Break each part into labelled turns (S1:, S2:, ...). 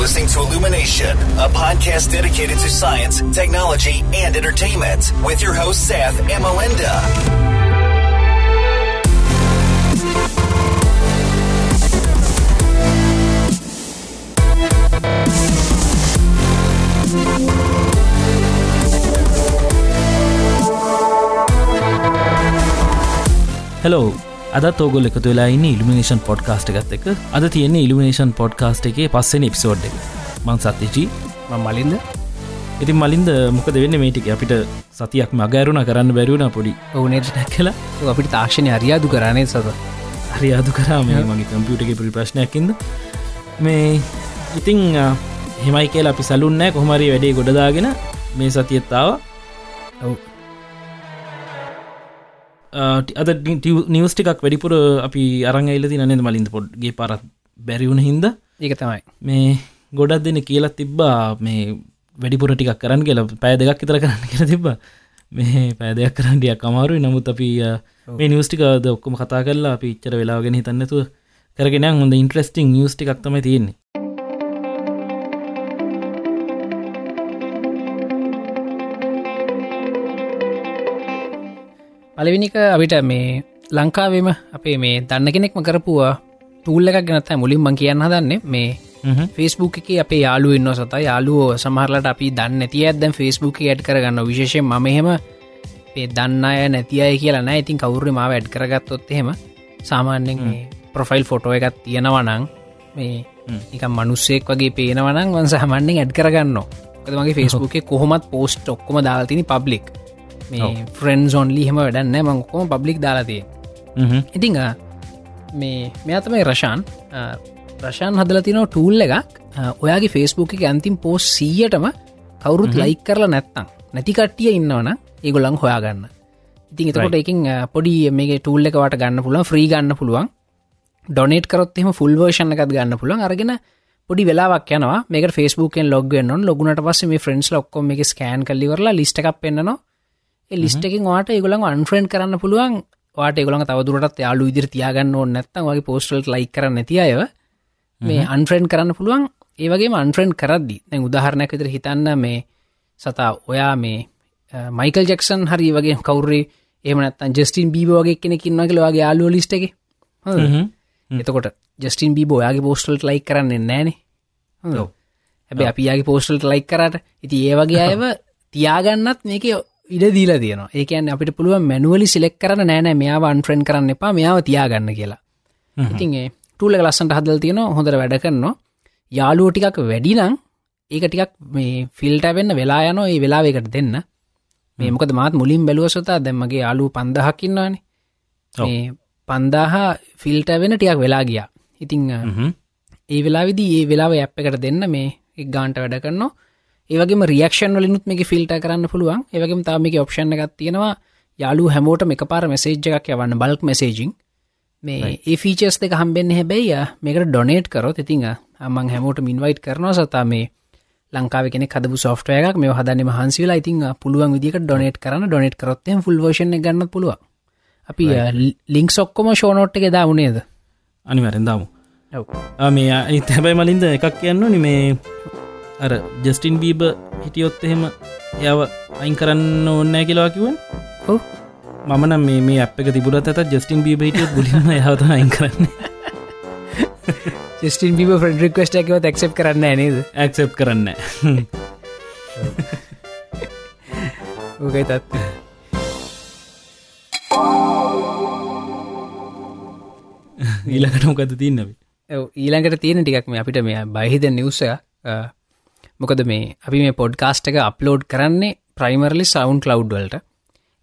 S1: listening to Illumination, a podcast dedicated to science, technology, and entertainment with your host, Seth and Melinda.
S2: Hello අදත් ඕගොල් එකතු වෙලා ඉන්න elimination podcast එකත් එක අද තියෙන ඉල්ිමිනේෂන් පොඩ්කාස්ට් එකේ පස්සෙන එපිසෝඩ් එක. මං සත්තිචී
S3: මලින්ද.
S2: ඉතින් මලින්ද මොකද වෙන්න මේටික අපිට සතියක් මගෑරුණ කරන්න බැරුණ පොඩි
S3: ඕනේට නැක් කලා අපිට තාක්ෂණය අරියාදු කරනේ සත
S2: හරි අදු කරා මේ මගේ කම්පියුටගේ පිරි ප්‍රශ්නයක්කින්ද මේ ඉතිං හෙමයි කියලා අපි සලුන්නෑ කොහමරි වැඩේ ගොඩදාගෙන මේ සතියත්තාව
S3: ඔව්
S2: අද නිවස් ටිකක් වැඩිපුර අපි අරංගයිලති නනෙද මලින්ද පොඩ්ගේ පරත් බැරිවුණ හින්ද?
S3: ඒක තමයි.
S2: මේ ගොඩක් දෙන කියලා තිබ්බා මේ වැඩිපුර ටිකක් කරන්න කියලා. පෑ දෙකක් ඉතර කරන්න කියල තිබ්බ. මේ පෑදයක් කරන්නටියක් අමාරුයි. නමුත් අපි මේ නිවස්ටිකද ඔක්කොම කතා කරලා අපි ඉච්චර වෙලාගෙන හිතන්නතු කරගෙන හොඳ ඉන්ට්‍රස්ටිං නිියස්ටිකක් තම තියෙන්නේ
S3: පලවිනික අපිට මේ ලංකාවම අපේ මේ දන්න කෙනෙක්ම කරපුවා ටූල්ල එකක් ගැනත මුලින් මං කියන්න හදන්නේ මේ ෆස්බුක් එක අපේ යාලු ඉන්න සත. යාලුවෝ සමහරලට අපි දන්න ඇති ඇදැම් ෆස්බුක් ඇඩ් කරගන්න විශේෂෙන් මහෙම පේ දන්න අය නැති අය කියලා නෑ. ඉතින් කවුරු මාව ඇඩ් කරගත්තොත් එහෙම සාමාන්‍යෙන් මේ ප්‍රොෆයිල් ෆොටෝ එකත් තියෙනවනං මේ එක මනුස්සෙක් වගේ පේනවනං වන් සහමන්නෙන් ඇඩ් කරගන්න මගේ ෆස්බුක් කොහොමත් පෝස්ට් ඔක්කොම දාල්තිනි පබ්ලික් මේ ෆ්‍රෙන්න් ොන්ලි හෙම වැඩන්න මංකොම පබ්ලික් දාලාතිය ඉතිං මේ මෙයාතමයි රශාන් රශාන් හදල තිනව ටූල් එකක්. ඔයාගේ ෆෙස්බුක් එක අන්තිම් පෝස් සීයටම කවුරුත් ලයික් කරලා නැත්තං නැතිකට්ටිය ඉන්නවන ඒගොලං හොයාගන්න. ඉතින් එතකොට එකින් පොඩි මේ ටූල් එක වට ගන්න පුළුවන් ්‍රී ගන්න පුළුවන්. ඩොනේට කරොත්ෙම ෆුල් වර්ෂණ එකත් ගන්න පුළුවන්. අරගෙන පොඩි වෙලාක් යනවා. මේ ෆස්බුකෙන් ලොග්ගන්න ලොගුණට පස්ස මේ ෆ්‍රෙන්ස් ලොක්කොම එක ස්කෑන් කල්ලිවරලා ලිස්ට එකක් පෙන්න්නවා ලිස්ට එකින් වාට ඒගොළන් අන්ෆ්‍රෙන්් කරන්න පුළුවන්. වාට ගොළන් තවදුරටත් යාලු ඉදිර තියාගන්න ඕ නැත්තන් වගේ පෝස්ටල් ලයි කර නැති අය මේ අන්ෆ්‍රෙන්් කරන්න පුළුවන්. ඒවගේ අන්ෆ්‍රෙන්් කරද්දි දැන් උදාහරණයක් විතර හිතන්න මේ සතා ඔයා මේ මයිකල් ජෙක්සන් හරි වගේ කවුරේ එමනත් ජස්ටින් බීබ වගේ කෙනෙකින්න කියල වගේ යාලුව ලිස්ට එක. එතකොට ජස්ටින් බීබ ඔයාගේ පෝස්ටල්ට ලයි කරන්න නෑනේ හැබ අපියාගේ පෝස්ටල්ට ලයි කරට ඉති ඒ වගේ අයව තියාගන්නත් මේක ඉඩ දීලා තියන ඒකන් අපිට පුළුව මැනුවලි සිලෙක් කරන නෑනෑ මෙයාව අන්ෆ්‍රෙන්් කරන්න එපා මෙයාව තියාගන්න කියලා. ඉතින් ටූල ලස්සන්ට හදල් තියෙන හොඳර වැඩ කරනවා. යාලුව ටිකක් වැඩිනං ඒක ටිකක් මේ ෆිල්ට වෙන්න වෙලා යන ඒ වෙලාවකට දෙන්න. මේමකද මාත් මුලින් බැලුවසතා දැම්මගේ යාලු පන්දහකින්නවානේ මේ පන්දාහ ෆිල්ට වෙන ටියක් වෙලා ගියා. ඉතිං ඒ වෙලා විදි ඒ වෙලාව ඇප් එකට දෙන්න මේ එක් ගාන්ට වැඩ කරනවා ඒවගේ රියක්ෂන් වලිනුත් මේ ෆිල්ට කරන්න පුළුවන්. ඒවගේ තාමික ඔප්ෂණ එකක් තියෙනවා. යාලු හැමෝට එක පාර මෙසේජ් එකක් යවන්න බල්ක් මෙසේජිං මේ ඒ ෆීචස් දෙක හම්බෙන්න හැබැයි මේකට ඩොනේට් කරොත් ඉතිං අමං හැමෝට මින්වයිට් කරනවා. සතා මේ ලංකාව කෙන කදපු සොෆ්ටය එකක්. මේ හදන්න මහන්සිලා ඉතින් පුළුවන් විදික ඩොනේට් කරන්න. ඩොනේට් කරොත්තේ ෆුල් වර්ෂණ ගන්න පුළුව අපි ලිංක් සොක්කොම ෂෝනෝට් එක දාවනේද
S2: අනිවරෙන්දාමු මේ හැබැයි මලින්ද එකක් කියන්න නිමේ අර ජස්ටින් බීබ හිටියොත් එහෙම යව අයින් කරන්න ඕන්නෑ කියලවා කිවන්
S3: හෝ
S2: මමන මේ මේ අප එක තිබුරත් ඇත ජස්ටින් බීබ හිටියොත් බුලිම යවත අයින් කරන්න.
S3: ජස්ටින් බීබ ෆ්‍රඩ රික්වස්ට එකව ක්සප් කරන්න නේද?
S2: ඇක්සප් කරන්න
S3: ඕකයි තත්
S2: ඊලකට මොකද තින්නව
S3: ඊළඟට තියෙන ටිකක් මේ අපිට මේ බහිද නිවස මොකද මේ අපි මේ පොඩ්කාස්ට් එක අප්ලෝඩ් කරන්නේ ප්‍රයිමර්ලි සවන්් කලව් වලට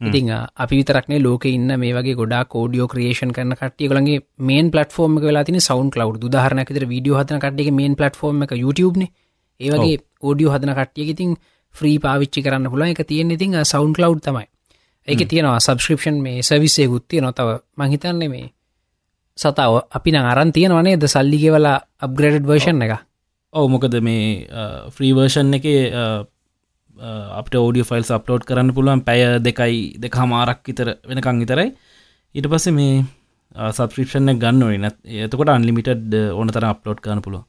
S3: ඉතිං අපි විතරක්නේ ලෝක ඉන්න මේ වගේ ගොඩා කෝඩියෝ ක්‍රේෂන් කරන කටිය ගලගේ මේන් පලටෆෝර්ම වෙලා තින සවන්් කලව් දහරනකතර වීඩියෝ හදන කට්ටිය මේන් පලටෆෝර්ම එක YouTubeන ඒවගේ ඕඩියෝ හදන කට්ටිය ඉතින් ෆ්‍රී පාවිච්චි කරන්න පුල එක තියෙන ඉතින් සවන්් කලව් තමයි. ඒක තියෙනවා සබස්ක්‍රපෂන් මේ සවිසේ ගුත්තිය නොතව මහිතන්නේ මේ සතාව අපි අරන් තියෙනවනේ ද සල්ලිගෙවලා අප්ග්‍රඩ් වර්ෂන් එක
S2: ඔව මොකද මේ ෆ්‍රීවර්ෂන් එක අපට ෝඩිය ෆයිල් අප්ලෝඩ් කරන්න පුළුවන් පැය දෙකයි දෙක හමාරක් විතර වෙනකං විතරයි. ඊට පස්සේ මේ සබස්ක්‍රපෂන ගන්න නත් එතකොට අන්ලිමිටඩ් ඕන තර අප්ලෝඩ් කරන්න පුළුව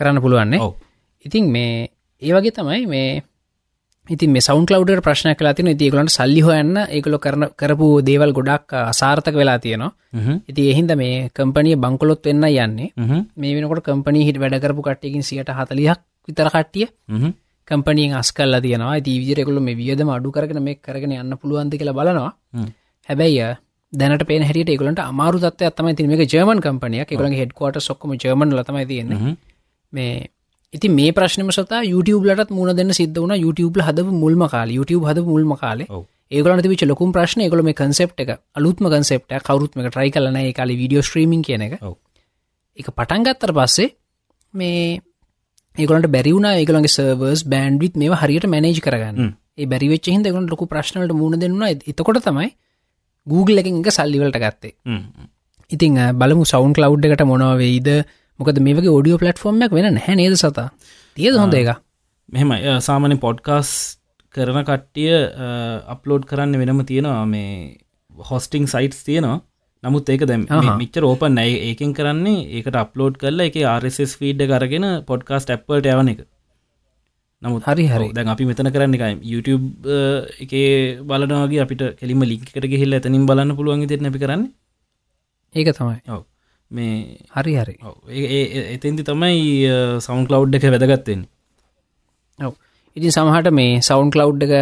S3: කරන්න පුළුවන්නේ. ඉතින් මේ ඒ වගේ තමයි මේ ඉතින් මේ සෞන් කලව් ප්‍රශ්න කලා තින ඒගලන්ට සල්ලි හොයන්න ඒකලො කරන කරපු දේවල් ගොඩක් අසාර්ථක වෙලා තියෙනවා. ඉති එහින්ද මේ කම්පනිය බංකොලොත් වෙන්න යන්නේ. මේ වෙනකොට කම්පනී හිට වැඩකරපු කට්ටයකින් සියට හතලියක් විතර කට්ටිය කම්පනියෙන් අස්කල්ල තියෙනවා. දීවිරෙකුල මේ වියදම අඩු කරගෙන මේ කරගෙන යන්න පුළුවන්ද කියලා බලනවා. හැබැයි දැනට පේ හැට එකලට අමාරු තත්ව ඇතම ති මේ ජර්මන් කම්පනියක් එකල හෙඩ්කොට සොක්කම ජර්මන් ලතමයි තියෙන මේ ඉති මේ ප්‍රශ්නම සතා YouTube ලට මුණ දෙන්න සිද්ධ වන YouTube හද මුල්ම කාල. YouTube හද මුල්ම කාලේ. ඒගලට විච ලොකුම් ප්‍රශ්න එකකල මේ කන්සෙප් එක අලුත්ම කන්සෙප්ට කවරුත්ම ට්‍රයි කලන කාල විඩියෝ ස්ට්‍රීමින් කියන එක. එක පටන්ගත්තර පස්සේ මේ ඒගලට බැරිවුණ ඒගලගේ සර්වර්ස් බෑන්ඩ්විත් මේ හරියට මැනේජ් කරගන්න. බැරිවෙච් හිද ගලට ලොකු ප්‍රශ්නලට මුණ දෙන්න එතකොට තමයි Google එකින් එක සල්ලිවලට ගත්තේ. ඉතිං බලමු සෞන් කලව් එකට මොනවවෙයිද මොකද මේක ෝඩියෝ පලට්ෆෝර්ම්මක් වෙන හැ නේද සතා? තියද හොඳ එක?
S2: මෙහෙම සාමාන්‍ය පොඩ්කාස් කරන කට්ටිය අප්ලෝඩ් කරන්න වෙනම තියෙනවා. මේ හොස්ටිං සයිටස් තියෙනවා. නමුත් ඒක දැම් මිච්ච රෝපන් නෑ ඒකෙන් කරන්නේ ඒකට අප්ලෝඩ් කරලා එක RSS ෆීඩ් කරගෙන පොඩ්කාස්ට ඇප්පල්ට යවන එක. නමුත්
S3: හරි හරි.
S2: දැන් අපි මෙතන කරන්න එකයි. YouTube එක බලනවාගේ අපිට කෙලිම ලිංකට ගෙහිල්ල ඇතනින් බලන්න පුළුවන් ති නැි කරන්න.
S3: ඒක තමයි.
S2: ඔව මේ
S3: හරි හරි.
S2: එතන්ති තමයි සෞන් කලව් එක වැදගත්තෙන්
S3: ඔව. ඉතින් සමහට මේ සෞන් කලව් එක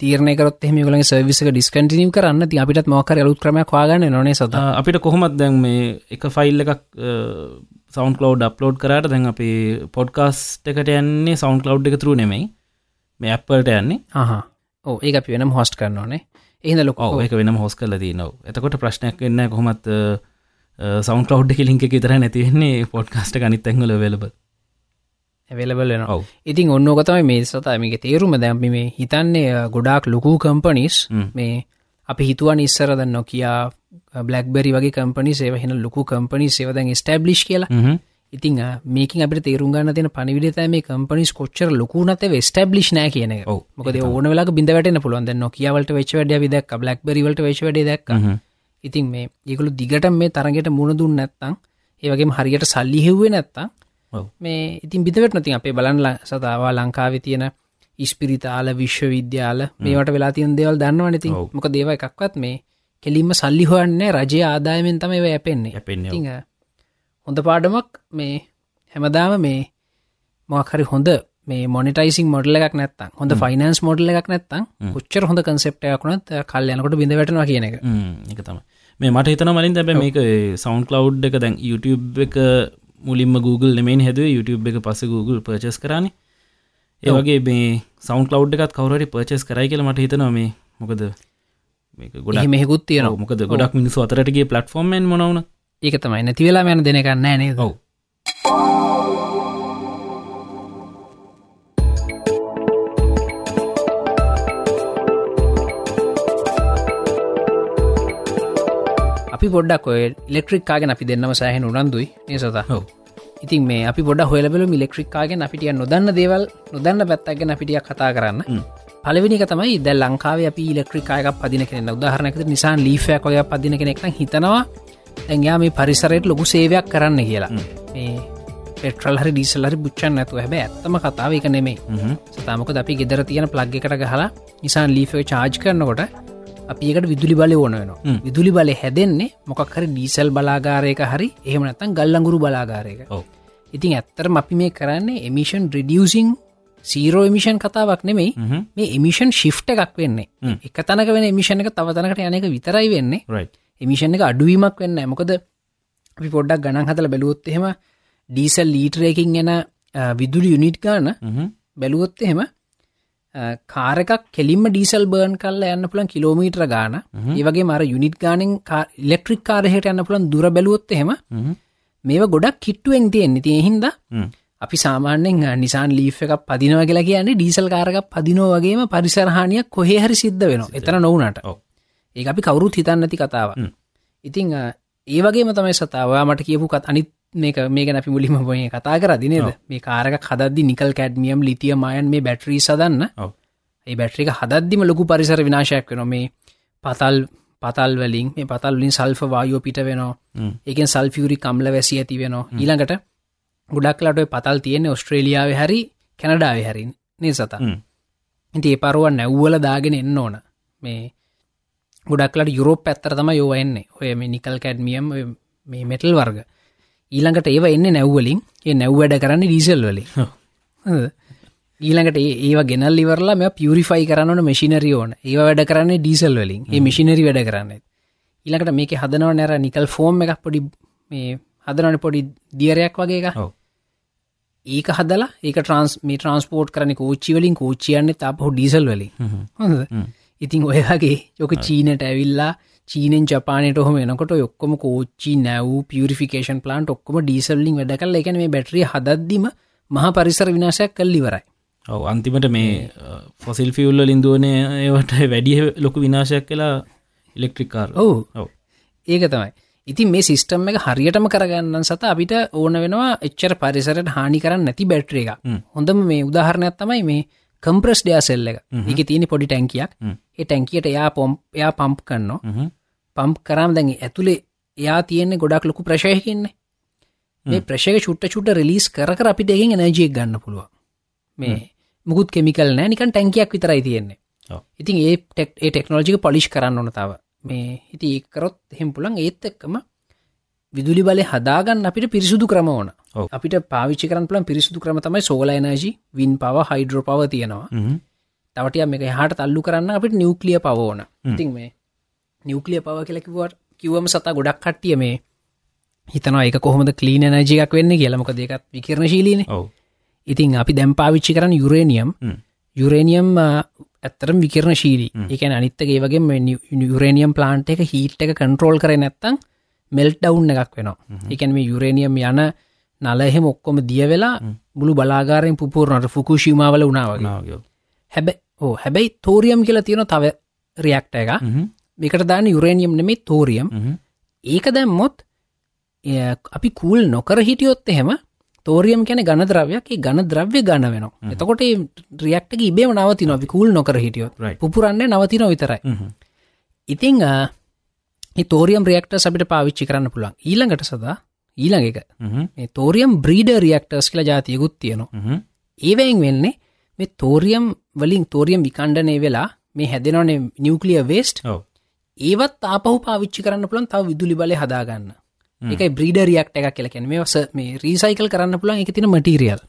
S3: තීරනකරත් එහම ගල සවිසක ඩිස්කටිනීම් කරන්න. ති අපිට මොකර අලුත් ක්‍රම වාගන්න නොනේ සත?
S2: අපිට කොහොමත් දැන් මේ එක ෆයිල් එකක් සෞන් කලව් අප්ලෝඩ් කරට දැන් අපි පොඩ්කාස්ට එකට යන්නේ සෞන් කලව් එක තුරු නෙමයි. මේ ඇප්පල්ට යන්නේ.
S3: හහ ඕ ඒ අපි වෙනම් හොස්ට කරන්නනේ එහිද ලොක
S2: ඒක වෙනම හොස් කල දී නව එතකොට ප්‍රශ්නයක් වෙන්න කොහොමත් සෞන් කලව් එක ලින්ක තර නැතිවෙන්නේ පොඩ්කාස්ට අනිත් ඇංගල වෙලබ
S3: වෙලබල ඔව. ඉතින් ඔන්නෝකතමයි මේ සතමගේ තේරුම. දැම්පි මේ හිතන්නේ ගොඩාක් ලොකූ කම්පනිස් මේ අපි හිතුවන් ඉස්සර දන්න නොකයා බ්ලක්බෙරි වගේ කම්පනි සේව හෙන ලොකු කම්පනි සේවදැන් ස්ටබ්ලිෂ් කියලා. ඉතින් මේකින් අපට තේරුම්ගන්න තින පනිවිට මේ කම්පනිස් කොච්චර ලොකුනත ස්ටබ්ලිෂ් නෑ කියන මොකද ඕන වෙලා බිඳවට පුළුවන්. නොකියවලට වෙච්වඩ විදක් බ්ලක්බරිවලට වෙච්වඩ දක් ඉතින් මේ ඒකුළු දිගට මේ තරගට මුණ දුන්න නැත්තං ඒවගේ හරියට සල්ලි හෙව්වේ නැත්තං මේ ඉතින් බිතවට නතින් අපේ බලන්ල සතාවා ලංකාව තියෙන ඉස්පිරිතාල විශ්වවිද්‍යාල මේවට වෙලා තියන් දේවල් දන්නවන ඉතින්. මොක දේව එකක්වත් මේ කෙලින්ම සල්ලි හොයන්න රජය ආදායමෙන් තම ඒව ඇපෙන්නේ
S2: ඇපෙන්නේ
S3: හොඳ පාඩමක් මේ හැමදාම මේ මොක්හරි හොඳ මේ මොනිටයිසින් මොඩල එකක් නැත්තම් හොඳ ෆයිනන්ස් මොඩල එකක් නැත්තම් කොච්චර හොඳ කන්සෙප්ටයක්ුණත් කල්යනකොට බිඳ වැටනවා කියන එක.
S2: එක තම මේ මට හිතන මලින් දැබ මේක සෞන්් කලව් එක දැන් YouTube එක මුලින්ම Google නෙමෙන් හැද YouTube එක පස Google පර්චස් කරන්නේ ඒ වගේ මේ සෞන් කලව් එකත් කවරට පර්චස් කරයි කියල මට හිතනවා මේ මොකද
S3: ගොඩ මෙහෙකුත් තියෙන
S2: මොකද ගොඩක් මිනිසු අතරටගේ පලට්ෆෝර්මෙන් මොනවන
S3: ඒක තමයි. නැති වෙලා යන දෙනකන්න නේ
S2: ඔව
S3: අපි පොඩ්ඩක් ඔය ඉලෙක්ට්‍රික්කාගෙන අපි දෙන්නම සෑහෙන උනන්දුයි. ඒ සතා?
S2: හෝ
S3: ඉතින් මේ අපි පොඩ හොලබල මිලෙක්ට්‍රික්කාගෙන අපිටිය නොදන්න දේවල් නොදන්න පැත්තක්ගෙන අපිටිය කතා කරන්න. පලවිනික තමයි දැ ලංකාව අපි ඉලෙක්ට්‍රිකායක පදින කෙන උදාහරනක නිසාන් ලීෆයක් ඔය පදින කෙනෙක් හිතනවා ඇයා මේ පරිසරයට ලොකු සේවයක් කරන්න කියලා. මේ පෙට්‍රල් හරි ඩීසල්ලරි බුච්චන් නැතුව. හැබ ඇත්තම කතාව එක නෙමේ සතාමක අපි ගෙදර තියෙන ප්ලග් එකට ගහලා නිසාන් ලීෆය චාර්ජ් කරනකොට අපිකට විදුලි බල ඕන වෙන විදුලි බලය හැදෙන්නේ මොකක් හරි ඩීසල් බලාගාරයක හරි එහෙමනත්තන් ගල්ලංගුරු බලාගාරයක. ඉතින් ඇත්තරම අපි මේ කරන්නේ එමිෂන් රිඩියසිං සීරෝ එමිෂන් කතාවක් නෙමෙයි. මේ එමිෂන් ශිෆ්ට එකක් වෙන්නේ. එක තනක වෙන එමිෂණ එක තව තනකට යනක විතරයි වෙන්නේ. එමිෂන් එක අඩුවීමක් වෙන්න මොකද අපි පොඩ්ඩක් ගණන් හතල බැලුවොත් එහෙම ඩීසල් ලීටරයකින් එන විදුලි යුනිට් ගාන බැලුවොත් එහෙම කාරකක් කෙලින්ම ඩීසල් බර්න් කල්ල යන්න පුළන් කිලෝමීට්‍ර ගාන. ඒවගේ මර යුනිට් ගානෙන් ඉලෙක්ට්‍රික් කාරහයට යන්න පුළන් දුර බැලුවොත් එහෙම මේව ගොඩක් කිට්ටුවෙන් තියෙන්නේ තිය හින්ද අපි සාමාන්‍යෙන් නිසාන් ලීෆ එකක් පදිනව කියලා කියන්නේ ඩීසල් කාරක පදිනෝ වගේම පරිසරහානියක් කොහේ හරි සිද්ධ වෙන එතන නොවනට. ඒ අපි කවුරුත් හිතන්නති කතාව ඉතිං ඒ වගේම තමයි සතාවයා මට කියපුකත් අනිත් මේක මේක අපි මුලිම බොය කතා කර දිනේද මේ කාරක හදදදි නිකල් කැඩ්මියම් ලිතිය මයන් මේ බැට්‍රී සදන්න ඒ බැට්‍රික හදද්දිම ලොකු පරිසර විනාශයක් වෙන මේ පතල් පතල් වලින් මේ පතල් වලින් සල්ෆ වායෝ පිට වෙනවා. ඒකෙන් සල්ෆියරි කම්ල වැසි ඇති වෙනවා. ඊළඟට ගොඩක්ලට පතල් තියෙන ඔස්ට්‍රේලියාව හරි කැනඩාව හැරින් නේ සතා? ඉති ඒ පරුවන් නැව්වල දාගෙන එන්න ඕන. මේ ගොඩක්ලට යුරෝප ඇත්තර තම යෝ එන්නේ. ඔය මේ නිකල් කැඩ්මියම් මේ මෙටල් වර්ග ඊළඟට ඒව එන්න නැව්වලින් ඒ නැව් වැඩ කරන්න ඩීසල් වලින්. ඊළඟට ඒ ගෙනල් ඉවරලා මෙ පියරිෆයි කරන්නන මශිනරි ඕන. ඒ වැඩ කරන්නේ ඩීසල් වලින්. ඒ මිශිනරි වැඩ කරන්න. ඊළඟට මේක හදනව නැර නිකල් ෆෝර්ම් එකක් පොඩි මේ හදනන පොඩි දියරයක් වගේ එක ඒක හදලා ඒක ට්‍රන්ස් මේ ට්‍රන්ස්පෝර්ට් කරන කෝච්චිවලින් කෝච්චියන්න අපහු ඩීසල් වලින්. ඉතින් ඔයගේ යොක චීනට ඇවිල්ලා චීනෙන් ජපානයට හොම එනකොට ඔක්කොම කෝච්චි නැව් පියරිෆිකේෂන් ප්ලාන්ට ඔක්කොම ඩීසල්ලිින් වැඩ කල එකන මේ බැටරිය හදද්දිම මහ පරිසර විනාශයක් කල්ලිවරයි
S2: ඔව අන්තිමට මේ ෆොසිල් ෆියල්ල ලින්දුවනේ ඒවට වැඩිය ලොකු විනාශයක් කලා ඉලෙක්ට්‍රිකාර්
S3: ඔවු. ඒක තමයි. ඉතින් මේ සිිස්ටම් එක හරියටම කරගන්න සත අපිට ඕන වෙනවා එච්චර පරිසරට හානි කරන්න නැති බැට්‍රිය එක හොඳම මේ උදාහරණයක් තමයි මේ කම්ප්‍රස් ඩයා සෙල්ල එක. එක තියෙන පොඩි ටැන්කියක් ඒ ටැන්කියට එයා පොම් එයා පම්ප් කරනවා පම්ප් කරම් දැඟ ඇතුළේ එයා තියෙන්නේ ගොඩක් ලොකු ප්‍රශයකින්නේ මේ ප්‍රශය චුට්ට චුට්ට රිලිස් කර අපිට එගෙන් එනජියක් ගන්න පුළුව මේ මුකුත් කෙමිකල් නෑ නිකන් ටැන්කයක් විතරයි තියෙන්නේ. ඉතින් ඒ ටෙක් ඒ ටෙක්නෝජික පොලිෂ් කරන්න ඕන තාව. මේ හිති ඒකරොත් හෙම් පුළන් ඒත් එක්කම විදුලි බලය හදාගන්න අපිට පිරිසුදු ක්‍රම ඕන. අපිට පාවිච්චි කරන පලන් පිරිසුදු ක්‍රම තමයි සෝලයිනජි වින් පව හයිඩ්‍රෝ පව තියෙනවා. තවටිය මේක හට තල්ලු කරන්න අපිට නිවක්ලිය පවෝන ඉතින් මේ නිවක්ලිය පව කියලකිවට කිව්වම සතා ගොඩක් කට්ටිය මේ හිතනවා එක කොහොමද කලීන නජයක් වෙන්න කියලමක දෙකත් විකරණ ශීලීන ඉතින් අපි දැම් පාවිච්චි කරන්න යුරේනියම්. යුරේනියම් ඇත්තරම් විකරණ ශීලී එක අනිත්තගේ වගේ යුරේනියම් ප්ලාන්ට එක හිට එක කන්ට්‍රෝල් කර නැත්තං මෙල්ට් ඩවුන් එකක් වෙනවා. එකන් මේ යුරේනියම් යන නලහෙම ඔක්කොම දිය වෙලා මුළු බලාගාරයෙන් පුපුරනට ෆුකුශීමාවල උනාවගේ හැබැ ඕ හැබැයි තෝරියම් කියලා තියෙන තව රියක්ට එක මේකට දාන යුරේනියම් නෙමේ තෝරියම්. ඒක දැම්මොත් අපි කූල් නොකර හිටියොත් එහෙම තෝරියම් කැන ගණ ද්‍රවයක් ගණ ද්‍රව්‍ය ගන්න වෙනවා. එතකොට රියක්ට ඉබේම නවතින අපි කූල් නොකර හිටියොත්. පුපුරන්න නවතින විතරයි. ඉතිං තෝරියම් රියක්ට සබිට පාවිච්චි කරන්න පුළන් ඊළඟට සදා ඊළඟ එක. තෝරියම් බ්‍රීඩ රියක්ටර්ස් කියලා ජාතියකුත් තියෙනවා. ඒවයින් වෙන්නේ මේ තෝරියම් වලින් තෝරියම් විකණ්ඩනය වෙලා මේ හැදෙනවනේ නිවකලිය වේස්ට් ඒවත් ආපහු පාවිච්චි කරන්න පුළන් තව විදුලි බල හදාගන්න. එක බ්‍රීඩ රියක්ට එක කියලකැන මේ වස මේ රීසයිකල් කරන්න පුළන් එක තින මටීරියල්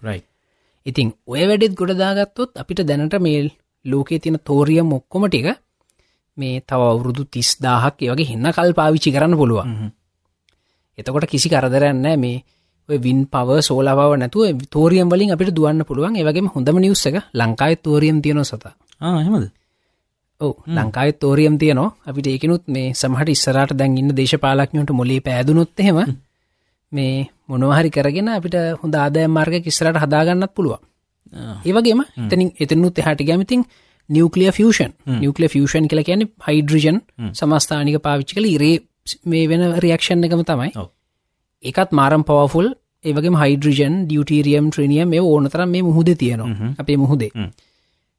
S3: ඉතින් ඔය වැඩෙත් ගොඩදාගත්තොත් අපිට දැනට මේල් ලෝකේ තින තෝරියම් මොක්කොම ටික මේ තව අවුරුදු තිස් දාහක් වගේ හින්න කල් පාවිච්චි කරන්න පුළුවන්. එතකොට කිසි කරදරන්න මේ වින් පව සෝලාව නැතුව තෝරියම් වලින් අපිට දුවන්න පුළුවන්. ඒවගේ හොඳම නිවස් එක ලංකායි තෝරියම් තියෙන සත.
S2: හෙමද
S3: ඔව ලංකායි තෝරියම් තියනවා. අපිට ඒකනුත් මේ සමහට ඉස්සරට දැන් ඉන්න දේශපාලක්ඥට මොලේ පැදුනොත් එහෙම මේ මොනවහරි කරගෙන අපිට හොඳ ආදය මාර්ග කිස්සරට හදාගන්නත් පුළුව ඒවගේම එතනින් එතනුත් එහට ගැමතින් නිියවකලිය ෆෂන් නිියවකලිය ෆෂන් කියල කියන හයිඩ්‍රජන් සමස්ථානික පාවිච්චි කල ඉරේ මේ වෙන රියක්ෂන් එකම තමයි. ඒකත් මාරම් පවෆුල් ඒවගේ හයිඩ්‍රජන් ඩියටීරියම් ට්‍රනියම් මේ ඕනතරම් මේ මුහද තියෙනවා. අපේ මුහදේ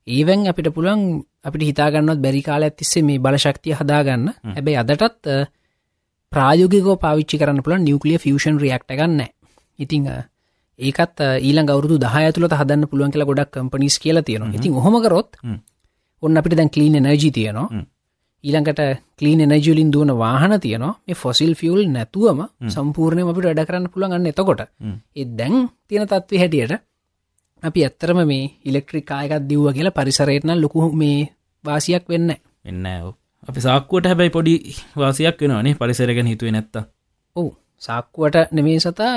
S3: ඒවැන් අපිට පුළන් අපිට හිතාගන්නත් බැරි කාල ඇතිස්සේ මේ බලශක්තිය හදාගන්න. හැබැයි අදටත් ප්‍රායෝගකෝ පාවිච්චි කරන්න පුළන් නිියවකලිය ෆෂන් රියක්ට ගන්න ඉතිං ඒකත් ඊල ගවරු දහ තුළ හදන්න පුළුවන් කියලා ගොඩක් කම්පනිස් කියලා තියෙනවා. ඉතින් හොමකරොත් ඔන්න අපිට දැන් කලීන නජි තියනවා. ඊළඟට කලීන එනජලින් දුවන වාහන තියනවා. මේ ෆොසිල් ෆියල් නැතුවම සම්පූර්ණය අපිට වැඩ කරන්න පුළගන්න එතකොට. එ දැන් තියෙන තත්ව හැටියට අපි ඇත්තරම මේ ඉලෙක්ට්‍රිකායකත් දිව්ව කියලා පරිසරයටන ලොකු මේ වාසියක් වෙන්න
S2: එන්න අපි සාක්කුවට හැබැයි පොඩි වාසියක් වෙනවානේ පරිසරගෙන හිතුවේ නැත්ත
S3: ඔවු. සාක්කුවට නෙමේ සතා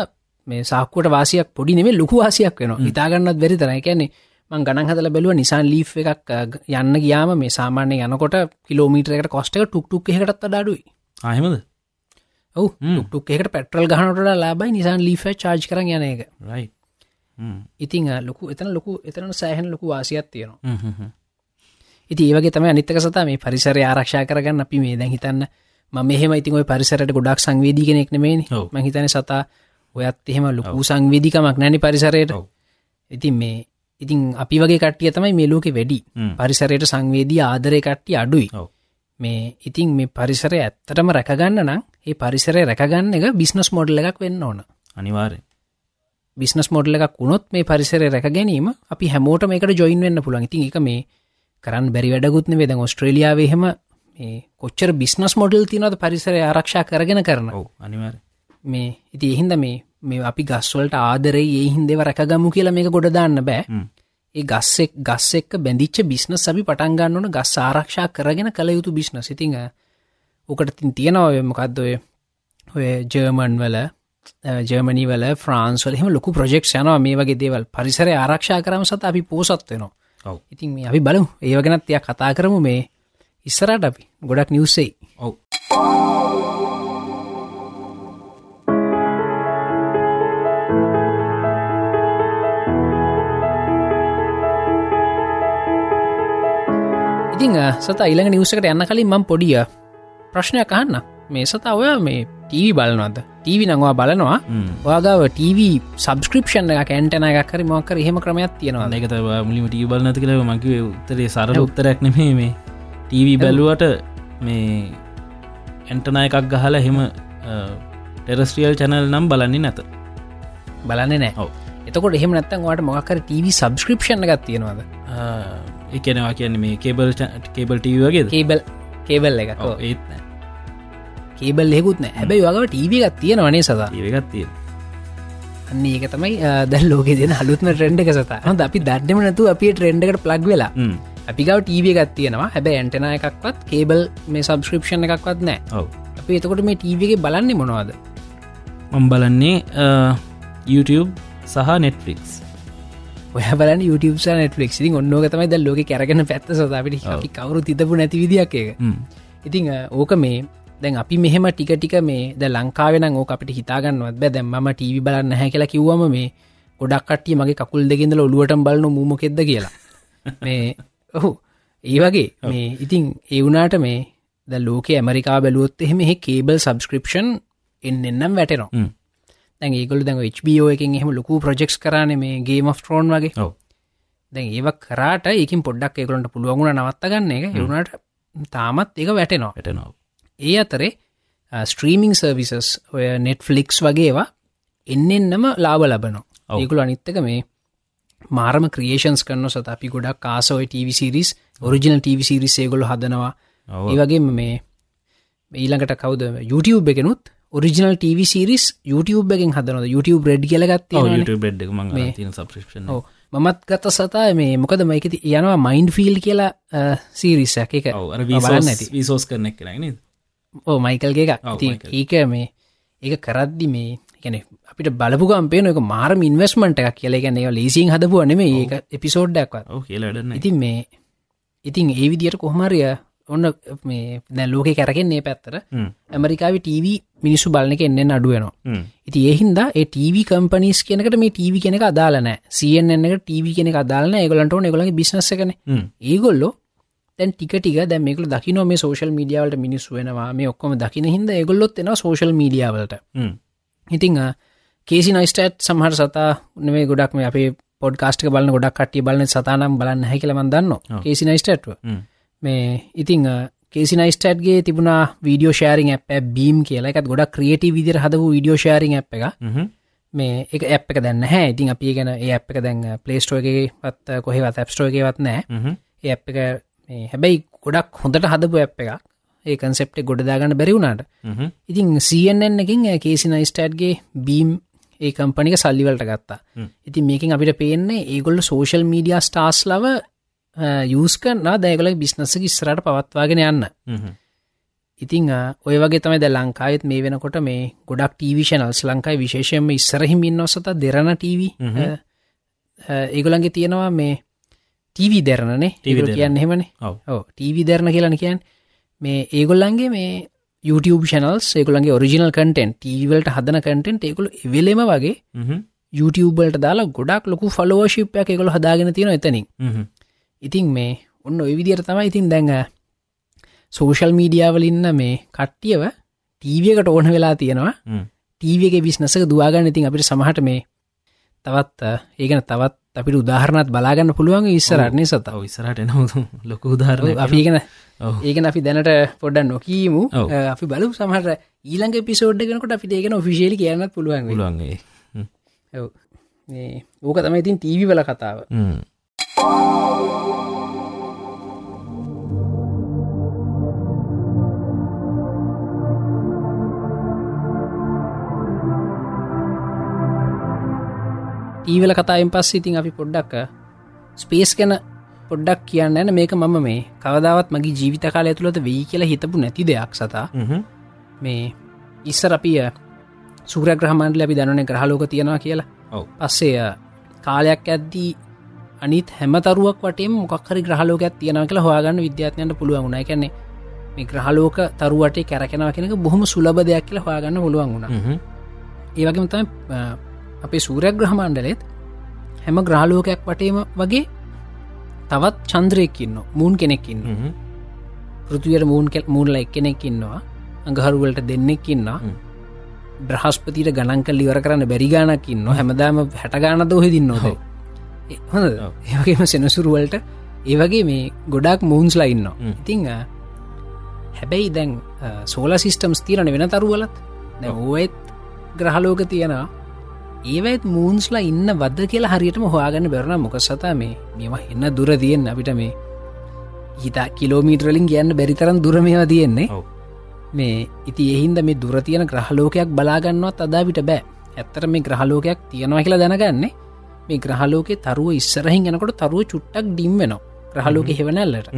S3: මේ සාක්කුවට වාසියක් පොඩි නෙමේ ලොකු වාසියක් වෙනවා. හිතාගන්නත් බැරි තරයි කියන්නේ මං ගණන් හදල බැලුව නිසාන් ලී් එකක් යන්න ගියාම මේ සාමාන්‍ය යනකොට කිලෝමීටරකට කොස්ටක ටුක්ටුක් එකටත් අඩුයි.
S2: ආහෙමද
S3: ඔව. ටුක් එකට පෙටල් ගහනට ලාබයි නිසාන් ලීෆ චාර්ජ් කර යන එක.
S2: රයි
S3: ඉතිං ලොකු එතන ලොකු එතන සෑහන් ලොකු වාසියක් තියෙනවා. ඉති ඒවගේ තම අනිත්තක සතා මේ පරිසරය ආරක්ෂා කරගන්න. අපි මේ දැන් හිතන්න ම මෙහෙම ඉතින් ඔය පරිසරට ගොඩක් සංවේදී කෙනෙක් නෙමේ මහිතන සතා ඔයත් එහෙම ලොකු සංවේදිකමක් නැනි පරිසරයට. ඉතින් මේ ඉතින් අපි වගේ කට්ටිය තමයි මේ ලෝකෙ වැඩි. පරිසරයට සංවේදී ආදරය කට්ටිය අඩුයි. මේ ඉතින් මේ පරිසරය ඇත්තටම රැකගන්න නම් ඒ පරිසරය රැකගන්න එක බිස්නස් මොඩල් එකක් වෙන්න ඕන.
S2: අනිවාරය
S3: බිස්නස් මොඩල එකක් වුණොත් මේ පරිසර රැක ගැනීම අපි හැමෝට මේකට ජොයින් වෙන්න පුළන් ඉතින් එක මේ කරන්න බැරි වැඩගුත්න වේද ඔස්ට්‍රේලියාවහෙම කොච්චර බිස්නස් මොඩල් තිනවද පරිසර ආරක්ෂා කරගෙන කරන?
S2: අනිවාර
S3: මේ ඉති එහින්ද මේ මේ අපි ගස්වලට ආදරේ ඒ හින්දෙව රැකගමු කියලා මේක ගොඩදාන්න බෑ. ඒ ගස්සෙක් ගස් එක්ක බැඳිච්ච බිස්නස් අපි පටන්ගන්න ඕන ගස් ආරක්ෂා කරගෙන කළ යුතු බිස්න සිතිං ඕකට තින් තියෙනව මොකක්දොය ඔය ජර්මන් වල ජර්මනි වල ෆ්‍රන්ස්වල හෙම ලොකු ප්‍රජෙක්් යනවා මේ වගේ දේවල්. පරිසර ආරක්ෂා කරම සත අපි පෝසත් වෙනවා. ඉතින් මේ අපි බලු ඒවගෙනත් එය කතා කරමු මේ ඉස්සරට අපි. ගොඩක් නිවසේ
S2: ඔව්.
S3: ඉතිං සත ඉළඟ නිවසකට යන්න කලින් මම් පොඩිය ප්‍රශ්නයක් අහන්න. මේ සතා ඔය මේ ටීවි බලනවද? ටීවි නංවා බලනවා. වාගාව ටීව සබස්ක්‍රපෂන් එක කැන්ටන එකක් හරි මොකර එහෙම ක්‍රමයක් තියෙනවා
S2: ඒකත මුලිම ටී බලනති කලව මකිව උත්තරේ සරල උත්තරයක් නෙමේ මේ. ටීවී බැලුවට මේ ඇන්ටනා එකක් ගහලා හෙම ටෙරස්ට්‍රියල් චැනල් නම් බලන්නේ නැත.
S3: බලන්නේ නෑ
S2: ඔව්.
S3: එතකොට එහෙම නැත්තන් වාට මොකර ටීවි සබස්ක්‍රපෂන් එකක් තියෙනවාද?
S2: එකනවා කියන්නේ මේ කේබල් කේබල් ටීව වගේ
S3: කේබල් කේබල් එක
S2: ඒත්
S3: කේබල් හෙකුත් නෑ. හැබැයි වගව ටීවි එකක් තියෙනවනේ සතා?
S2: ඒගත්තිය
S3: අන්න ඒක තමයි දැල් ලෝක දෙන හලුත්ම ට්‍රෙන්ඩ් එක සත. හොඳ අපි දඩ්ඩම නතු අපේ ට්‍රෙන්ඩ්කට ප්ලග් වෙලා අපිගව ටීව එකත් තියෙනවා. හැබැ ඇන්ටන එකක්වත් කේබල් මේ සබස්ක්‍රපෂන් එකක්වත් නෑ. අප එතකොට මේ ටීවගේ බලන්නේ මොනවාද?
S2: මම් බලන්නේ YouTube සහ නෙට්ෆලික්ස්
S3: ඔය බලන්න YouTube නෙටලික් ඉතින් ඔන්නෝක තමයි ද ලෝක කැරගෙන පැත්ත සතාපිට කවරු තිතපු නැති විදික් එක ඉතිං ඕක මේ දැන් අපි මෙහෙම ටික ටික මේ ද ලංකාවෙන ඕක අපිට හිතාගන්නවත් බෑ. දැම්ම ටීවි බලන්න හැ කියලා කිව්වම මේ ගොඩක් කටිය මගේ කකුල් දෙගෙදල ඔලුවටම් බලන මූමොකෙද කියලා. මේ ඔහු ඒ වගේ මේ ඉතිං ඒ වුනාට මේ ද ලෝක ඇමරිකා බැලුවොත් එහෙම එහ කේබල් සබස්ක්‍රපෂන් එන්න එන්නම් වැටෙනවා. දැන් ඒගොල දැන් HBO එකින් එහෙම ලොකු ප්‍රජෙක්ස් කරන මේ ගේම ෆ්‍රෝන් වගේ. දැන් ඒව කරාට ඒකින් පොඩ්ඩක් ඒකලට පුළුවන්ගුණ නවත්තගන්න එක. එවුණට තාමත් ඒක වැටෙනවා.
S2: ඇටනවා
S3: ඒ අතරේ ස්ට්‍රීමිං සර්විසස් ඔය නෙට්ෆලික්ස් වගේවා එන්නෙන්නම ලාබ ලබනවා. ඒකුල අනිත්තක මේ මාරම ක්‍රියේෂන්ස් කරන සත අපි ගොඩක් කාසෝයි TV series original TV series ඒගොල හදනවා. ඒවගේ මේ ඊළඟට කවද? YouTube එකනුත් ඔරිජිනල් TV සිරිස් YouTube එකෙන් හදනද YouTube රෙඩ්
S2: සබස්ක්‍රපෂන්
S3: මමත් ගත්ත සතා මේ මොකද මයිකති යනවා මයින්ඩ් ෆිල් කියලා සීරිස එක ඇති.
S2: විසෝස් කරනෙක් කරන
S3: ඕ මයිකල්ගේ එකක්. ඒක මේ ඒක කරද්දි මේ ගැන අපිට බලපුගම් එක මාරම ඉන්වස්මට එකක් කියල. ගැන ලේසින් හදපුුව නෙම ඒක එපිසෝඩ්ඩක්වත්
S2: ඕ කියලඩන්න
S3: ඉතින් මේ ඉතින් ඒ විදියට කොහමරිය ඔන්න මේ දැ ලෝක කැරගෙන්නේ පැත්තර ඇමරිකාව TV මිනිස්සු බලන එක එන්නෙන් අඩුවනවා ඉති ඒහින්ද ඒ TV කම්පනිස් කෙනකට මේ TV කෙනෙක අදාලන CNN එක TV කෙනෙ අදාලන ඒගලන්ට ඒගලගේ බිස්නස කන ඒගොල්ලෝ දැන් ටික ටික දැ මේකල දකින මේ සෝශල් මීඩියාවලට මිනිස් වෙනවා. මේ ඔක්කොම දකින හිද ඒගොල්ලොත් එෙන සෝශල් මීඩියාවලට ඉතිං කේසි නයිස්ටට් සමහර සතා නෙේ ගොඩක් මේ අපේ පොඩ්කාස්ටක බලන්න ගොඩක් කටිය බලන සතානම් බලන්න හැකිලමන් දන්න කේසි නයිස්ටට්ව මේ ඉතිං කේසි නයිස්ටට්ගේ තිබුණා වීඩියෝ ශෑරිං ඇප බීම් කියලා. එකත් ගොඩක් ක්‍රියටි විදිර හදපු වීඩියෝ ශෑරිං ඇ් එක මේ එක ඇප් එක දැන්න හැ ඉතින් අපි ගැන ඒ ඇප් එක දැන් පලේස්ටෝගේ පත් කොහෙවත් ඇප්ස්ටෝගේවත් නෑ ඒ ඇප් එක මේ හැබැයි ගොඩක් හොඳට හදපු ඇප් එකක්. ඒ කන්සෙප්ට ගොඩදාගන්න බැරිවුණට ඉතින් CNN එකින් කේසි නයිස්ටට්ගේ බීම් ඒ කම්පනික සල්ලිවලට ගත්තා. ඉතින් මේකින් අපිට පේන්නේ ඒගොල්ල සෝශල් මීඩිය ස්ටාස් ලව යස් කන්නා දැගල බිස්නසක ඉස්රට පවත්වාගෙන යන්න. ඉතිං ඔය වගේ තමයි ද ලංකායත් මේ වෙනකොට මේ ගොඩක් ටීවිෂනල්ස් ලංකායි විශේෂයෙන්ම ඉස්සරහිම ඉන්නවසත දෙරන ටීව ඒගොලන්ගේ තියෙනවා මේ ටීවී දෙරණනේ. ටීව කියන්න හෙමනේ. ඕ ටීවී දෙරණ කියලන කියන් මේ ඒගොල්ලන්ගේ මේ YouTube ශනල්ස් ඒගොලන්ගේ ඔරිිනල් කටෙන් ටීවල්ට හදන කටෙන්ට ඒකුළු එවෙලෙම වගේ YouTubeබලට දාලා ගොඩක් ලොකු ෆලෝශිප්යක් එකකොළ හදාගෙන තියෙන එතනින්. ඉතින් මේ ඔන්න ඔය විදිර තමයි ඉතින් දැඟ සෝෂල් මීඩියාවලින්න මේ කට්ටියව ටීවියකට ඕන වෙලා තියෙනවා. ටීවගේ විශ්නසක දවාගන්න ඉතින් අපිට සමහට මේ තවත් ඒගන තවත් අපිට උදාහරණත් බලාගන්න පුළුවන් ඉස්සරන්නේ සත
S2: ඉස්සරට එන ලොක උදාරණ
S3: අපිගෙන. ඒකන අපි දැනට පොඩ්ඩ නොකීමු අපි බලු සමහට ඊළඟ පිසෝඩ්ගෙනකට අපි ඒගෙන ඔෆිසිේලි කියන්නත් පුළුවන්
S2: පුළුවන්ගේ
S3: ඕක තමයි ඉතින් තීවි වල කතාව ඊවල කතායෙන් පස්ස ඉතින් අපි පොඩ්ඩක් ස්පේස් ගැන පොඩ්ඩක් කියන්න න මේක මම මේ කවදාවත් මගේ ජීවිත කාල ඇතුළට වෙයි කියලා හිතපු නැති දෙයක් සතා. මේ ඉස්සර අපිය සූර ග්‍රහමන්ඩල අපි දැනන ග්‍රහලෝක තියෙනවා කියලා. පස්සේ කාලයක් ඇද්දී අනිත් හැමතරුවක් වටේ මොක්හරි ග්‍රහලෝකයක් තියෙන කියලා හොයාගන්න විද්‍යාත්යන්ට පුළුවන් වුණ. කැනෙ මේ ග්‍රහලෝක තරුවට කැරකෙනව කෙනෙක බොහොම සුලබ දෙයක් කියලා හොයාගන්න පුළුවන් වුණ. ඒවගේම තම අපේ සූරයක් ග්‍රහමණ්ඩලෙත් හැම ග්‍රහලෝකයක් වටේම වගේ තවත් චන්ද්‍රයකින්න මූන් කෙනෙක්කින්න පෘතිවයට මූන් කෙල් මූන්ල එක් කෙනෙක්කින්නවා අඟහරුවලට දෙන්නෙක්කින්න බ්‍රහස්පතිට ගණන්ක ලිවර කරන්න බැරිගානකින්න හැමදාම හැටගාන දෝහෙ දින්නවා හොඳ ඒවගේම සෙනසුරුවලට ඒවගේ මේ ගොඩක් මූන්ස්ලා ඉන්න ඉතිං හැබැයි දැන් සෝල සිිස්ටම්ස් තිරණ වෙන තරුවලත්. ඕත් ග්‍රහලෝක තියෙනවා ඒවත් මූන්ස්ලා ඉන්න වද කියලා හරියටම හොයාගන්න බැරණ මොක සතා මේ? මේම එන්න දුර තියෙන් අපිට මේ. හිතා කිලෝමීටරලින් කියන්න බැරිතරම් දුරමවා තියෙන්නේ. මේ ඉති එහින්ද මේ දුර තියෙන ග්‍රහලෝකයක් බලාගන්නවත් අදාවිට බෑ. ඇත්තර මේ ග්‍රහලෝකයක් තියෙනවා කියලා දැනගන්නේ. මේ ග්‍රහලෝකේ තරුව ඉස්සරහින් යනකොට තරුව චුට්ටක් ඩිම්වෙනවා ග්‍රහලෝක හෙවනැල්ලට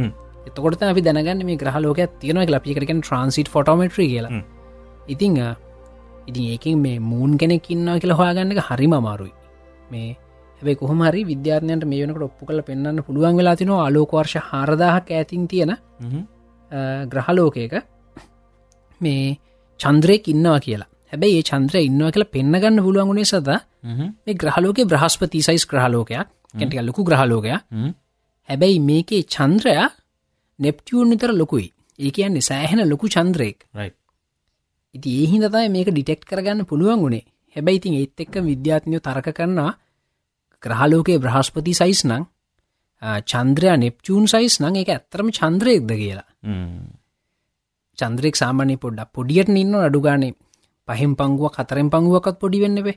S3: එතකොට අපි දැනගන්න මේ ග්‍රහලෝකයක් තියෙනවා ලපිකරකෙන් ට්‍රන්සිට ෆොටෝමට්‍රි කියලා. ඉතිං ඉතින් ඒකින් මේ මූන් කෙනෙක් ඉන්නවා කියලා හොයාගන්න එක හරිම අමාරුයි. මේ හැබයි කොහමරි විද්‍යාර්නයට මේ වෙනකට ඔප්පු කල පෙන්න්න පුළුවන් වෙලා තිනවා අලෝකවර්ෂ හරදාහක් ඇතින් තියෙන ග්‍රහලෝකයක මේ චන්ද්‍රයක් ඉන්නවා කියලා. හැබැයි ඒ චන්ද්‍රය ඉන්නවා කියලා පෙන්න්නගන්න පුළුවන්ගුණේ සද මේ ග්‍රහලෝක බ්‍රහස්පති සයිස් ග්‍රහලෝකයක්. කැටික ලොකු ග්‍රහලෝකයක්. හැබැයි මේකේ චන්ද්‍රයා නෙප්ටියූන් නිතර ලොකුයි. ඒ කියන්නේ සෑහෙන ලොකු චන්ද්‍රයෙක් ඉති ඒහිද තමයි මේක ඩිටෙක්් කරගන්න පුළුවන් වුණේ හැබැයි ඉතින් ඒත් එක්ක විද්‍යාත්නයෝ තරක කරන්නා ග්‍රහලෝකයේ බ්‍රහස්පති සයිස් නං චන්ද්‍රයා නෙප්චූන් සයිස් නං එක ඇත්තරම චන්ද්‍රයෙක්ද කියලා. චන්ද්‍රෙක් සාමානය පොඩ්ඩක් පොඩියට ඉන්න අඩුගානේ පහෙම් පංගුව කතරෙන් පංගුවකත් පොඩි වෙන්නවේ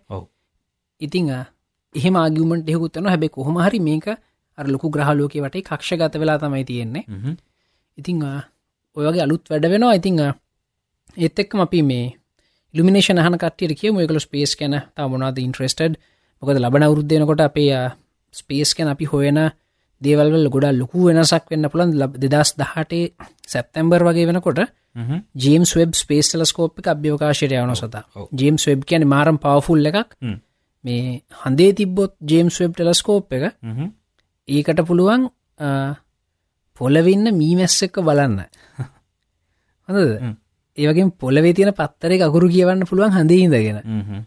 S3: ඉතිං එහෙම ආගියමට එහකුත්තන හැබැ කොහොම හරි මේක අර ලොකු ග්‍රහලෝක වටේ කක්ෂගත වෙලා තමයි තියෙන්නේ. ඉතිං ඔයගේ අලුත් වැඩ වෙනවා. ඉතිං ඒත් එක්කම අපි මේ ඉල්ිනේෂන හන කටිය කිය එකල ස්පේස් කැන තමනාද ඉන්ට්‍රස්ටඩ් මොකද ලබන අවරුද්ධයනකොට අපේ ස්පේස් කැන අපි හොයන දේවල්වල ගොඩා ලොකු වෙනසක් වෙන්න පුළන් ලබ දෙදස් දහටේ සැප්තැම්බර් වගේ වෙනකොට ජේම්ස් වෙබ් ස්පේස් ටලස්කෝප් එක අභ්‍යවකාශයට යවන සතා. ජේම්ස් වෙබ් කියන මාරම් පවෆුල් එකක්. මේ හඳේ තිබ්බොත් ජේම්ස් වෙබ් ටලස්කෝප් එක ඒකට පුළුවන් පොලවෙන්න මීමැස්ස එක බලන්න. හොඳද ඒවගේ පොලවේ තියෙන පත්තර අකුරු කියවන්න පුළුවන් හඳ ඉදගෙන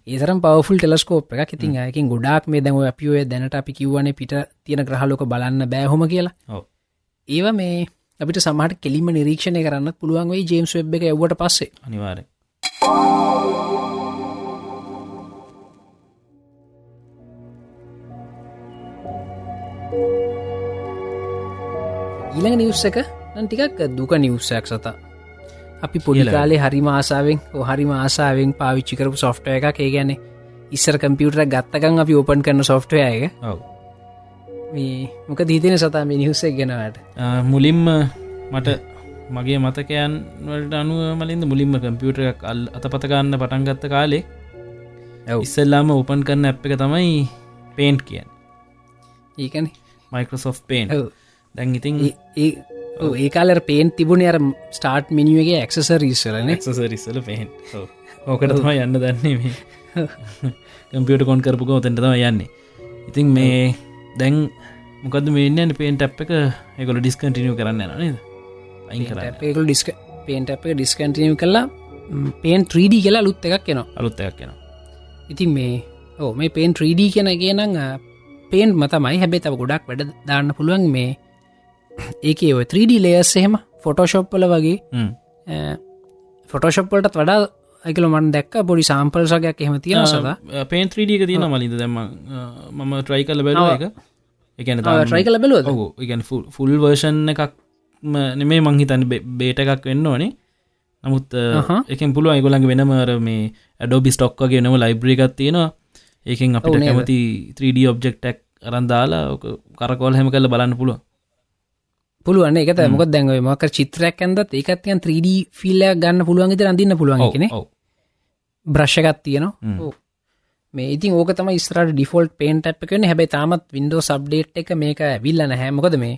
S3: ඒතරම් පවෆුල් ටෙලස්කෝප් එක ඉතින් යකින් ගොඩක් මේ දැම අපියෝ දැනට අපි කිව්වන පිට තියෙන ග්‍රහලෝක බලන්න බෑහොම කියලා. ඒව මේ අපිට සමහට කෙලිම නිරීක්ෂණය කරන්න පුළුවන් වේ ජේම්ස් වෙබ් එක එවට පස්සේ.
S2: අනිවාර
S3: ඊළඟ නිවස් එක ටිකක් දුක නිවස්සයක් සතා අපි පොඩිකාලේ හරිම ආසාාවෙන් හරිම ආසාාවෙන් පාවිච්චි කරපු සොෆ්ටය එක ඒ ගැන ඉස්සර කම්පියුටර ගත්තකං අපි ඕපන් කරන සොෆ්ටය එක. මොක දීතන සතා මිනිහුස්සේ ගෙනවට
S2: මුලින්ම මට මගේ මතකයන් වලට අනුව මලින්ද මුලින්ම කම්පියුටරක් අල් අතපතගන්න පටන්ගත්ත කාලේ ඉස්සල්ලාම ඕපන් කරන්න ඇප් එක තමයි පේන්ට් කියන්
S3: ඒකන
S2: මයිකෝසෝ් පේන් දැන් ඉතින්
S3: ඒකාලර පේන් තිබුණ අර ස්ටාර්ට් මිනිුවගේ එක්සසරීස්වලන
S2: එක්සසරිස්සල පේන් ඕකට තම යන්න දන්නේ කම්පියට කොන් කරපුක ඔතැට තම යන්නේ. ඉතින් මේ දැන් මොකද මේන්න පේන්ට අප් එක එකොල ඩිස්කටිනිය කරන්න නේද? අයින් කර
S3: ඒකල ඩිස්ක පේන්ට අප ඩිස්කටිනිය කල්ලා පේන් 3D කියලා ලුත් එකක් කෙනවා
S2: අලුත් එකක් කෙනවා
S3: ඉතින් මේ ඕ මේ පේන් 3D කියන කියනං පේන් මතමයි හැබේ තව ගොඩක් වැඩ දාන්න පුළුවන් මේ ඒක ඔය 3D ලේස් එහෙම ෆොටෝශොප්පල වගේ ෆොටෝශොප්පලටත් වඩා ඇකල මන් දැක්ක පොඩි සාම්පල්සගයක් එහෙම තියෙන සද.
S2: පේන් 3ඩක තියෙන මලින්ද? දැම මම ට්‍රයි කල බැලුව එක එකන
S3: ට්‍රයි කල බැලුව
S2: ඉගැන් ෆුල් වර්ෂන් එකක් නෙමේ මංහිතන් බේට එකක් වෙන්න ඕනේ. නමුත් එකෙන් පුළුව අයිගොලන්ගේ වෙනමර මේ ඇඩෝබි ස්ටොක්ක ගෙනම ලයිබ්‍රිකත් තියෙනවා. ඒකෙන් අපිට කැමති 3D ඔබ්ජෙක්ටක් අරන් දාලා ඕක කරකෝල් හැම කල්ල බලන්න පුළුව
S3: පුළුවන් එක මොක දැන්ව මක චිත්‍රයක් ඇන්දත් ඒකත්යන් 3D ෆිල්ලයක් ගන්න පුළුවන් ඉත අඳන්න පුළුවන් කෙනෙ බ්‍රශ්ගත් තියනවා. මේ ඉතින් ඕක තම ස්රට ඩිෆෝල්ට් පේන්ට අප් කන හැබයි තාමත් වින්ඩෝ සබ්ඩේට් එක මේක විල්ලන හැමකොද මේ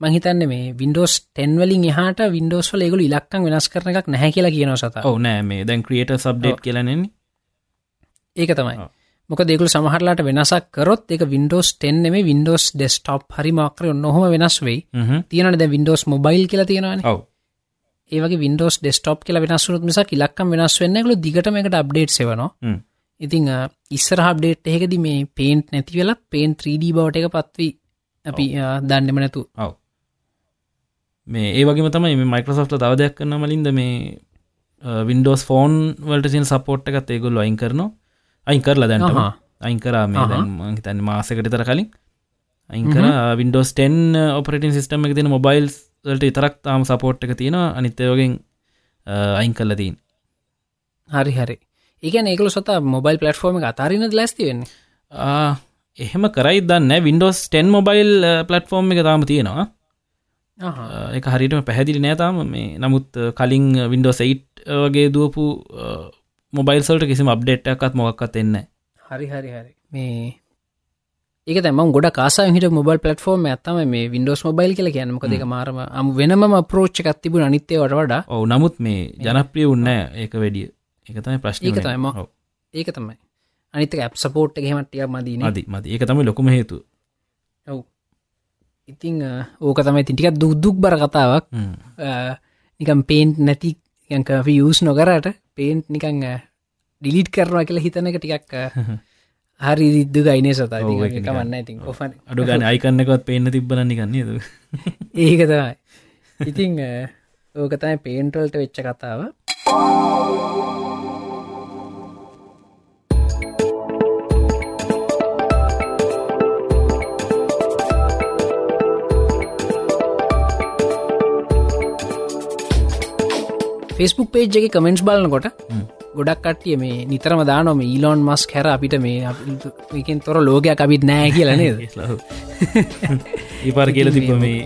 S3: මහිතන්න මේ වින්ඩෝස් ටෙන්වලින් එහට වින්ඩෝස් වල ඒගුල ඉලක්කන් වෙනස් කරන එකක් නැහැ කියලා කියන සත.
S2: ඕ නෑ මේ දැන් ක්‍රියට සබ්ඩේට් කියලනෙන්නේ
S3: ඒක තමයි මොක දෙකුල් සමහරලාට වෙනසක් කරොත් එක වින්ඩෝස් ටෙන් මේ වින්ඩෝස් ඩෙස්ටප් හරි මක්‍ර නොහම වෙනස් වෙයි. තියනට ද වින්ඩෝස් මොබයිල් කියලා තියෙනවාන. ඒවගේ වින්ඩෝස් ඩෙස්ටප් කියලා වෙනස්සුත් මිසක් ඉලක්කම් වෙනස් වෙන්න එකලු දිගටම එකට අප්ඩේට් සෙවනවා ඉතිං ඉස්සර හබ්ඩේට් එහෙකද මේ පේන්ට් නැති වෙලා පේන් 3D බවට එක පත්වී අපි දන්නෙම නැතු
S2: ඔව. මේ ඒ වගේ තමයි මේ මයිකරසෝෆ්ට තව දෙයක් කරන්න මලින්ද මේ වින්ඩෝස් ෆෝන් වලට සින් සපෝට් එකත් ඒගොල්ල අයින් කරනවා අයින් කරලා දැන්ට අයින් කරා මේ දැන් හිතන්න මාසකට තර කලින්. අයින් කර වින්ඩෝස් 10 ඔපරටින් සිස්ටම එක තින මොබයිල්ස් වලට ඉතරක් තාම සපෝට් එක තියෙන අනිත්තයෝගෙන් අයින් කල්ල තින්
S3: හරි හරි. ඒකන ඒකල සොත මොබයිල් පලට්ෆෝර්ම අතාරන්න ලැස්ති වෙන්නේ?
S2: එහෙම කරයි දන්න වින්ඩෝස් 10 මොබයිල් පලට්ෆෝර්ම් එක තාම තියෙනවා. එක හරිටම පැහැදිලි නෑතාම මේ නමුත් කලින් වින්ඩෝ සයිට් වගේ දුවපු මොබයිල් සල්ට කිසිම අප්ඩේට් එකත් මොක්කත් එන්න
S3: හරි හරි හරි. මේ ඒක තම ගොඩ කාසා හිට මොබල් පලටෆෝර්ම ඇත්තම මේ වින්ඩෝස් මොබයිල් කියල කියන්නමක දෙක මාරම අම වෙනම ප්‍රෝච්ච එකත්තිබු අනිත්‍යයට වඩා.
S2: ඔව නමුත් මේ ජනප්‍රිය උන්න ඒක වැඩිය. එක තමයි ප්‍රශ්න
S3: ඒක තම ඒක තමයි. අනිත ඇප් සපෝට් හෙමටිය
S2: මදි මති ඒක තමයි ලොකුම හේතු
S3: ඔව්. ඉතිං ඕක තමයි තිටිකත් දුද්දුක් බර කතාවක්. නිකම් පේන්ට් නැති යංකෆි යස් නොකරට පේන්ට් නිකං ඩිලිට් කරනවා කියලා හිතන එක ටිකක් හරි දිද්දු ගයිනේ සතා? කමන්න ඉතින් ඔෆන
S2: අඩු ගන අයිකන්නකවත් පේන්න තිබ්බලන්න ගන්නේද
S3: ඒක තමයි. ඉතිං ඕක තමයි පේන්ටවල්ට වෙච්ච කතාව ෆෙස්බුක් පේජ් එක කමෙන්ට්ස් බලන්නකොට ගොඩක් කට්ටිය මේ නිතරම දානොම ඊලොන් මස් හැර අපිට මේකින් තොර ලෝකයක් අපිත් නෑ කියලනේද
S2: ඒපාර කියල තිබ මේ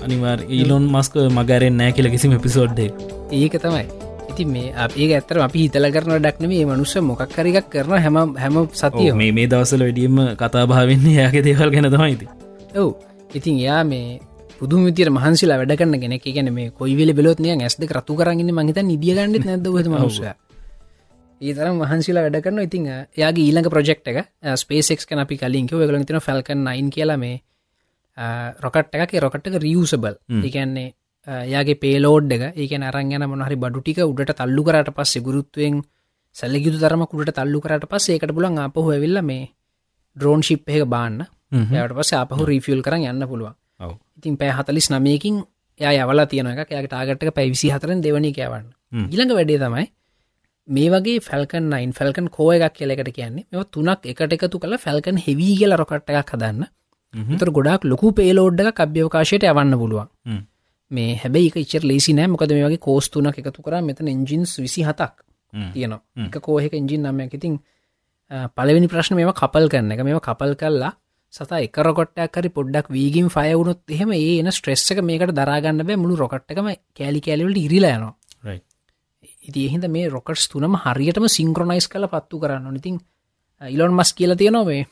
S2: අනිවාර් ඊලොන් මස්ක මගරෙන් නෑ කියල කිසිම පිසෝඩ්ඩේ
S3: ඒක තමයි. ඉති මේ ඒ ඇත්තර අපි හිතල කරන ඩක්න මේ මනුස්ස මොකක් කරයක් කරන හැම හැම සතිය
S2: මේ මේ දවසල වැඩියම කතාභාවෙන්නේ යාගේ දේවල් ගැන තමයිති
S3: ඔව්. ඉතින් යා මේ පුදු විතර මහන්සිලා වැඩ කරන්න ගෙන ගැන මේ කොයිවෙල බෙලොත් නිය ඇස්ද රතු කරන්න මහිත නිදියගන්නත් නැද මනුස ඒතරම් වහන්සිලා වැඩ කරන ඉතින් යාගේ ඊළඟ ප්‍රජෙක්් එක ස්පේසෙක් කන අපි කලින්ක ගල තින ෆැල්කන් නයින් කියලා මේ රොකට් එකක. රොකට්ක රියසබල් ඒකන්නේ යාගේ පේලෝඩ් එක ඒක අරංගන මොනහරි බඩුටික උඩට තල්ලු කරට පස්සේ ගුරුත්තුවෙන් සැල්ලගිතු තරම කුට තල්ලු කරට පස්සේ එකට පුලන් අපහු ඇවිල්ල මේ ඩ්‍රෝන් ශිප් එක බාන්න. යට පස අපහු රීෆියල් කරන්න යන්න පුළුවන් ඉතින් පෑ හතලිස් නමයකින් ය යවලා තියන එක යාගේ ටාගට්ක පැවිසි හතරෙන් දෙවනි කෑවන්න ඉළඟ වැඩේ තමයි මේ වගේ ෆැල්කන් නයින් ෆැල්කන් කෝ එකක් කියලෙකට කියන්නේ මෙ තුනක් එකට එකතු කළ ෆැල්කන් හෙවී කියල රොකට් එකක් හදන්න. තර ගොඩක් ලොකු පේලෝඩ්ඩ කබ්‍යවකාශයට යවන්න පුළුවන්. මේ හැබැයි ඉචර ලේසි නෑ. මොකද මේ වගේ කෝස්තුනක් එකතු කර මෙතන එන්ජින්ස් විසි හතක් තියනවා. එක කෝහෙක එන්ජින් නම්යක් ඉතින් පලවෙනි ප්‍රශ්න මේම කපල් කරන්න එක. මේම කපල් කල්ලා සතා එක රොකොට්ටයක් කරි පොඩ්ඩක් වීගින් ෆයවුණොත් එහෙම ඒ එන ස්ට්‍රෙස් එක මේකට දරාගන්න බෑ. මුළු රොකට්කම කෑලි කෑලිවලට ඉරිලායනවා ඉති එහිද මේ රොකට්ස් තුනම හරියටම සිංක්‍රොනයිස් කල පත්තු කරන්න ඉතින් ඉලොන් මස් කියල තියෙනොවේ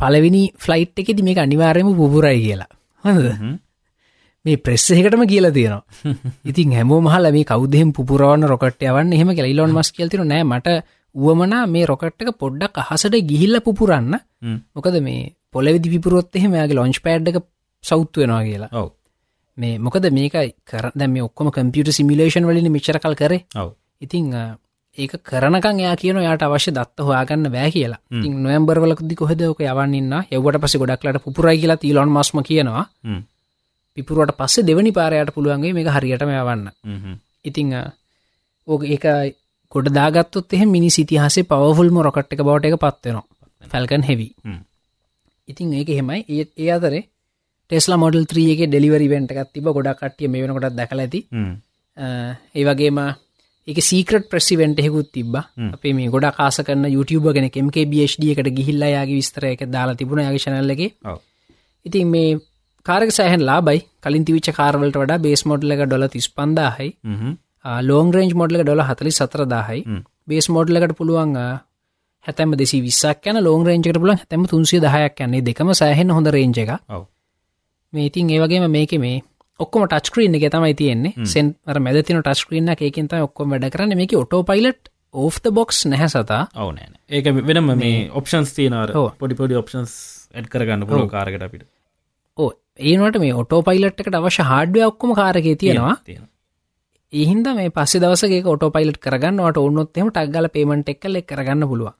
S3: පලවිනි ෆ්ලයිට් එකෙති මේක අනිවාර්යම පුපුරයි කියලා. හොඳ මේ ප්‍රෙස්සෙකටම කියලා තියෙනවා. ඉතින් හැමෝ මහල මේ කවදෙම පුරවන්න රොකට් යවන්න එහෙම කියලා ඉලොන් මස් කියල්තින නෑ මට වුවමනා මේ රොකට්ක පොඩ්ඩක් අහසට ගිහිල්ල පුපුරන්න. මොකද මේ පොලෙවිදි විපුරොත් එහෙම යාගේ ලොංච් පෑඩ්ක සෞත්තු වෙනවා කියලා.
S2: ඔව.
S3: මේ මොකද මේකයි කර දැම ඔක්කොම කම්පියට සිමිලේෂන් වලින් මිචර කල් කරේ.
S2: ඔව.
S3: ඉතිං ඒක කරනකන් යා කියන යාට අවශ්‍ය දත්ත හොයාගන්න බෑ කියලා. ඉතින් නොයම්බර්වලකුදි කොහෙදක යවන්නන්න එවට පස ගොඩක්ලට පුරයි කියලා තිීලොන් මස්ම කියනවා. පිපුරුවට පස්සේ දෙවනි පාරයට පුළුවන්ගේ මේ හරියටම යවන්න. ඉතිං ඕක ඒක ගොඩ දාගත්තොත් එහ මිනි සිතිහසේ පවෆුල්ම රොකට් එක බවට එක පත්වෙනවා ෆැල්කන් හෙවි ඉතින් ඒක හෙමයි ඒත් ඒ අතරේ ටෙස්ලා මොඩල් ත්‍රියගේ ඩෙලිවරි වෙන්ට එකත් තිබ ගොඩක් කටිය මේ වෙනකොට දැකල ඇති. ඒ වගේම එක සීකට ප්‍රසිවෙන්ටහෙකුත් තිබ අපේ මේ ගොඩ කාස YouTube ගෙන කෙම්ක බD එකට ගිහිල්ලා යාගේ විස්තර එක දාලා තිබුණ. යගේශනල්ලගේ ඉතින් මේ කාරක සෑහන් ලාබයි කලින් තිවිච කාරවලට වඩා බේස් මොඩ්ල එක ඩොල තිස් පන්දාහයි ලෝන් රේන්ජ් මොඩ්ල ඩොල හතලි සතරදාහයි
S2: හ්ම්.
S3: බේස් මොඩ්ලකට පුළුවන් හැතම දෙසි විස්සක් යන ලෝන් රේන්ජකට පුලන් හැතම තුන්සිය දහයක් යන්නේ දෙකම සෑහෙන් හොඳ රේන්ජ එක මේ ඉතින් ඒවගේම මේක මේ ඔක්කොම ටස්ක්‍රීන් එක තමයි තියෙන්නේ. සෙන් මැදතින ටස්ක්‍රීන්න එකකින්ත ඔක්කොම වැඩ කරන්න. මේක ඔටෝ පයිලට් ඕෆ් බොක්ස් නැහැ සතා.
S2: ඔව නෑන ඒක වෙනම මේ ඔප්ෂන්ස් තියනර
S3: ඔව්.
S2: පොඩි පොඩි ඔප්ෂන්ස් ඇඩ් කරගන්න පුල කාරකට අපිට.
S3: ඕ ඒනට මේ ඔටෝ පයිලට් එකට අවශ්‍ය හාඩුව ඔක්කොම කාරකේ තියෙනවා
S2: තියෙන
S3: ඒහින්ද මේ පස්සේ දවසගේ ඔටෝ පයිලට් කරගන්නවට ඔන්නොත්ෙම ටක්ගල පේමට එක්කල කරගන්න පුළුව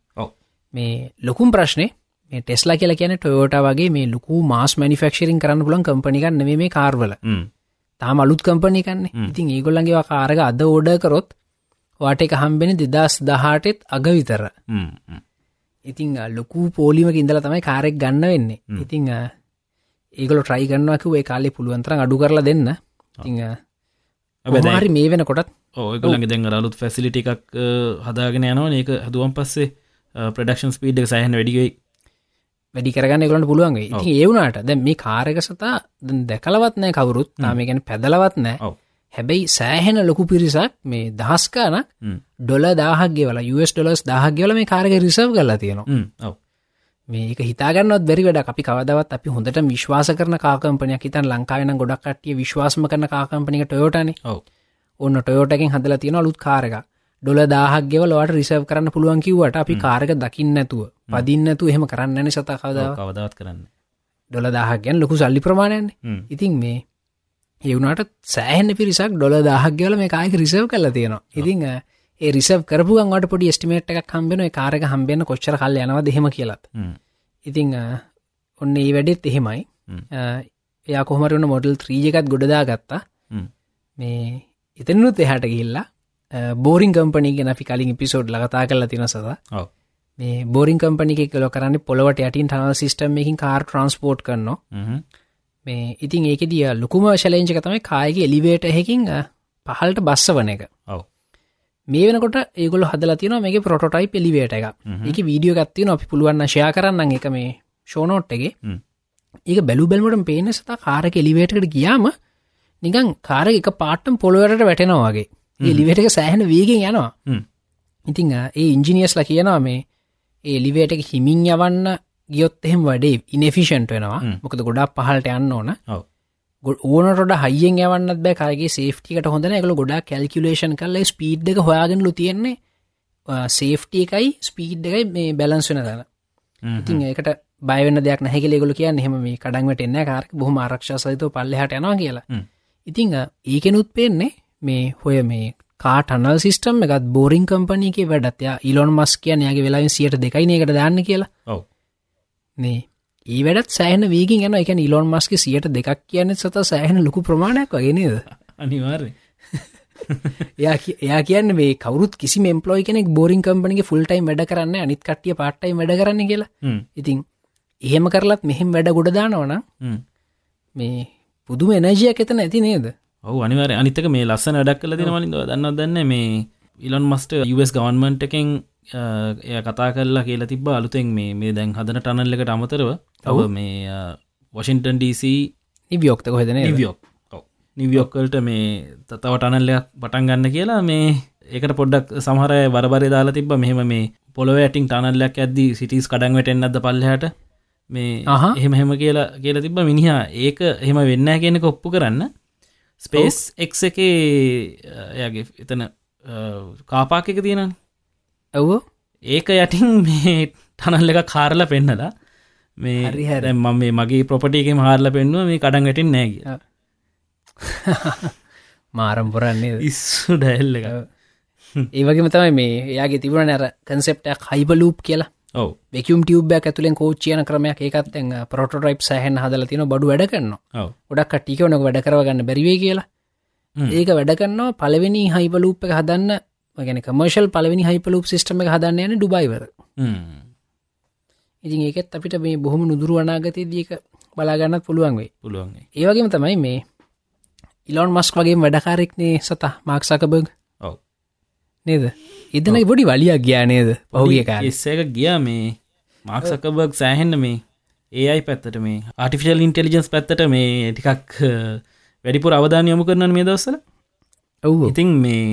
S3: මේ ලොකුම් ප්‍රශ්නේ මේ ටෙස්ලා කියලා කියන ටොයෝට වගේ මේ ලොකු මාස් මනිෆක්ෂරින් කරන්න පුලන් කම්පනිකන්න මේ කාර්වල. තාම අලුත් කම්පනිකන්න ඉතින් ඒගොල්ලන්ගේ කාරග අද ඕඩ කරොත් වාට එක හම්බෙන දෙදස් දහටෙත් අග විතර. ඉතිං ලොකු පෝලිමක ඉඳල තමයි කාරෙක් ගන්න වෙන්නේ. ඉතිං ඒගල ට්‍රයි ගන්නවක ඒ කාලෙ පුළුවන්තර අඩු කරලා දෙන්න. ඉතිං හරි මේ වෙන කොටත්
S2: ඕගලගේ දැන් අලුත් ෆැසිලිටි එකක් හදාගෙන යනවා ඒක හදුවන් පස්සේ ප්‍රඩක්ෂන් ස්පීඩ් එක සහන් වැඩිගයි
S3: වැඩි කරගන්න ගලට පුළුවන්ගේ ඉතින් ඒවුණට දැ මේ කාරක සතා දැකලවත් නෑ කවරුත්. නාම ගැන පැදලවත් නෑ හැබැයි සෑහෙන ලොකු පිරිසක් මේ දහස්කාන
S2: හ්ම්.
S3: ඩොල දාහක්ගේ වල US ඩොලස් දාහක්ගවල මේ කාරක රිසව් කරලා තියෙනවා මේක හිතාගන්නත් බැරි වැඩ අපි කවදවත් අපි හොඳට විශ්වාස කරන කාකම්පනයක් හිතන් ලංකාවන ගොඩක් කටිය විශ්වාසම කරන කාකම්පනික ටොයෝටන ඔන්න ටොයෝටකින් හදලා තියෙන අලුත් කාරක ඩොල දාහක්ගෙව ලොට රිසව් කරන්න පුළුවන් කිවට අපි කාරක දකින්න නැතුව පදින්නතු එහෙම කරන්නන සතා කවදාව
S2: කවදවත් කරන්න
S3: ඩොල දාහක් ගැන් ලොකු සල්ලි ප්‍රමාණයන්
S2: හ්ම්.
S3: ඉතින් මේ ඒවුණට සෑහන පිරිසක් ඩොල දාහක්ගවල මේ කායක රිසව් කල තියෙනවා. ඉතිං රිසව කරපුුවන්ට පොඩි ස්ටිමේට් එකක් හම්බෙන කාරක හම්බෙන කොච්චර කල් යනවා දෙහෙම කියලත්. ඉතිං ඔන්න ඒ වැඩෙත් එහෙමයි.
S2: හ්ම්.
S3: එයා කොහමරන මොඩල් ත්‍රීජකත් ගොඩදා ගත්තා. මේ එතනුත් එහට ගිල්ලා බෝරිං කම්පනි ගෙන අපි කලින් පිසෝඩ් ලගතා කරලා තින සද මේ බෝරිං කම්පනික කලො කරන්න පොලවට යටින් ටනල් සිිටම් එකින් කාර් ට්‍රන්ස්පෝට් කරනවා. මේ ඉතින් ඒක දිය ලොකුම ශලේංචක තමයි කායගේ එලිවේට හැකින් පහල්ට බස්ස වන එක.
S2: ඔව්
S3: මේ වෙනකොට ඒගොල හදල තින මේ පොටයි පිළිවේට එක ඒක වීඩියෝ ගත්තින අපි පුළුවන්න ශයා කරන්න එක මේ ෂෝනෝට්ටගේ
S2: හ්ම්.
S3: ඒක බැලු බැල්මට පේන සතා කාරක එලිවේටකට ගියාම නිකං කාර එක පාටම් පොළොවරට වැටෙනවාගේ එලිවේට එක සෑහන වේගෙන් යනවා. ඉතිං ඒ ඉංජිනියස්ල කියනවා මේ ඒ එලිවේට එක හිමින් යවන්න ගියොත් එහෙම වඩේ ඉනෙෆිෂන්ට වෙනවා. මොකද ගොඩක් පහලට යන්න ඕන.
S2: ඔව්.
S3: ගොඩ ඕනට හයියෙන් යවන්නත් බෑ. කාගේ සේෆ්ටිකට හොඳන එකල ගොඩා කැල්කිලේෂන් කරල ස්පීඩ් එක හොයාගෙනලු තියෙන්නේ සේෆ්ටි එකයි ස්පීඩ් එකයි මේ බැලන්ස් වෙන
S2: හ්ම්.
S3: ඉතින් ඒකට බයවන්න දෙයක් නැහැකිලෙගොල කියන්න. හෙම මේ කඩන්වට එන්න කාරක බොහම ආරක්ෂ සහිත පල්ලෙහට යනවා කියලා. ඉතිං ඒකෙනුත් පේන්නේ මේ හොය මේ කාටනල් සිිස්ටම් එකත් බෝරිං කම්පනීක වැඩත්ය ඉලොන් මස් කිය යාගේ වෙලාවෙන් සියට දෙකයින එකට දාන්න කියලා.
S2: ඔව්.
S3: මේ ඒ වැඩත් සෑහන වීගින් යන එක ඉලොන් මස්ක සියට දෙකක් කියන්න සත සෑහන ලොකු ප්‍රමාණයක් වගෙනද
S2: අනිවාර්ය
S3: එයා කිය- එයා කියන්න මේ කවරුත් කිසි මෙම්පලෝයි කෙනෙක් බෝරිං කම්පනිගේ ෆුල්ටයිම් වැඩ කරන්න අනිත් කටිය පාට්ටයි වැඩ කරන්න කියලා. ඉතින් එහෙම කරලත් මෙහෙම වැඩ ගොඩදානවන. මේ පුදුම එනජයක් එතන ඇති නේද?
S2: ඔහු අනිවර අනිතක මේ ලස්සන ඩක් කල දෙනවලින් දන්න දන්න මේ ඉලොන් මස්ට US ගවන්මන්ට් එකෙන් එය කතා කරලා කියලා තිබ අලුතෙන් මේ මේ දැන් හදන ටනල්ලකට අමතරව. තව මේ වොෂින්ටන් DC
S3: නිවියෝක්ත කොහෙදන
S2: නිවියෝක් නිවියෝක්කල්ට මේ තව ටනල්ලයක් පටන් ගන්න කියලා මේ ඒකට පොඩ්ඩක් සමහරය බරබරය දාලා තිබ මෙහෙම මේ පොළොව ඇටින් ටනල්ලයක් ඇද්දි සිටිස් කඩන්වට එන්නද පල්ලහට? මේ. එහෙම එහෙම කියලා කියලා තිබ මිනිහා ඒක එහෙම වෙන්න කියෙනෙක ඔප්පු කරන්න. ස්පේස් එක් එකේ එයාගේ එතන කාපාක එක තියෙන
S3: ඇව්ව
S2: ඒක යටින් මේ ටනල්ල එක කාරල පෙන්නලා මේ
S3: හරි හරි.
S2: දැන් මම මේ මගේ ප්‍රොපටියක හාරල පෙන්නුව මේ කඩන් වැටින් නෑග
S3: මාරම් පොරන්නේ
S2: ඉස්සු ඩැල්ල එක
S3: ඒවගේම තමයි මේ එයාගේ තිබුණ නැර කන්සෙප්ටක් හයිබලූප් කියලා.
S2: ඔව.
S3: වෙකම් ටියබ්බ ඇතුලෙන් කෝච්චියන ක්‍රමයක්. ඒකත් පොටරයිප් සහහන් හදල තින බඩු වැඩ කරන්න
S2: ඔව.
S3: ගොඩක් ටිකවනක වැඩ කරවගන්න බැරිවේ කියලා. ඒක වැඩ කරන්නවා පලවෙනි හයිපලූප් එක හදන්න ගැන කමර්ශල් පලවෙනි හයිපලූප් සිස්ටම එක හදන්න යන ඩුබයිවර ඉතින් ඒකෙත් අපිට මේ බොහොම නුදුරු අනාගතය දීක බලාගන්නත් පුළුවන් වේ
S2: පුළුවන්ගේ
S3: ඒවගේම තමයි මේ ඉලොන් මස්ක් වගේ වැඩකාරෙක්නේ සත මාක්සකබග
S2: ඔව.
S3: නේද? එදන පොඩි වලියක් ග්‍යානේද පහුගිය කාල.
S2: එස්සක ගියා මේ මාක්සකබර්ග් සෑහෙන්න මේ ඒයි පැත්තට මේ ආටිෆිශල් ඉන්ටෙලිජන්ස් පැත්තට මේ ටිකක් වැඩිපුර අවධාන යොමු කරන මේ දවස්සල
S3: ඔව්
S2: ඉතින් මේ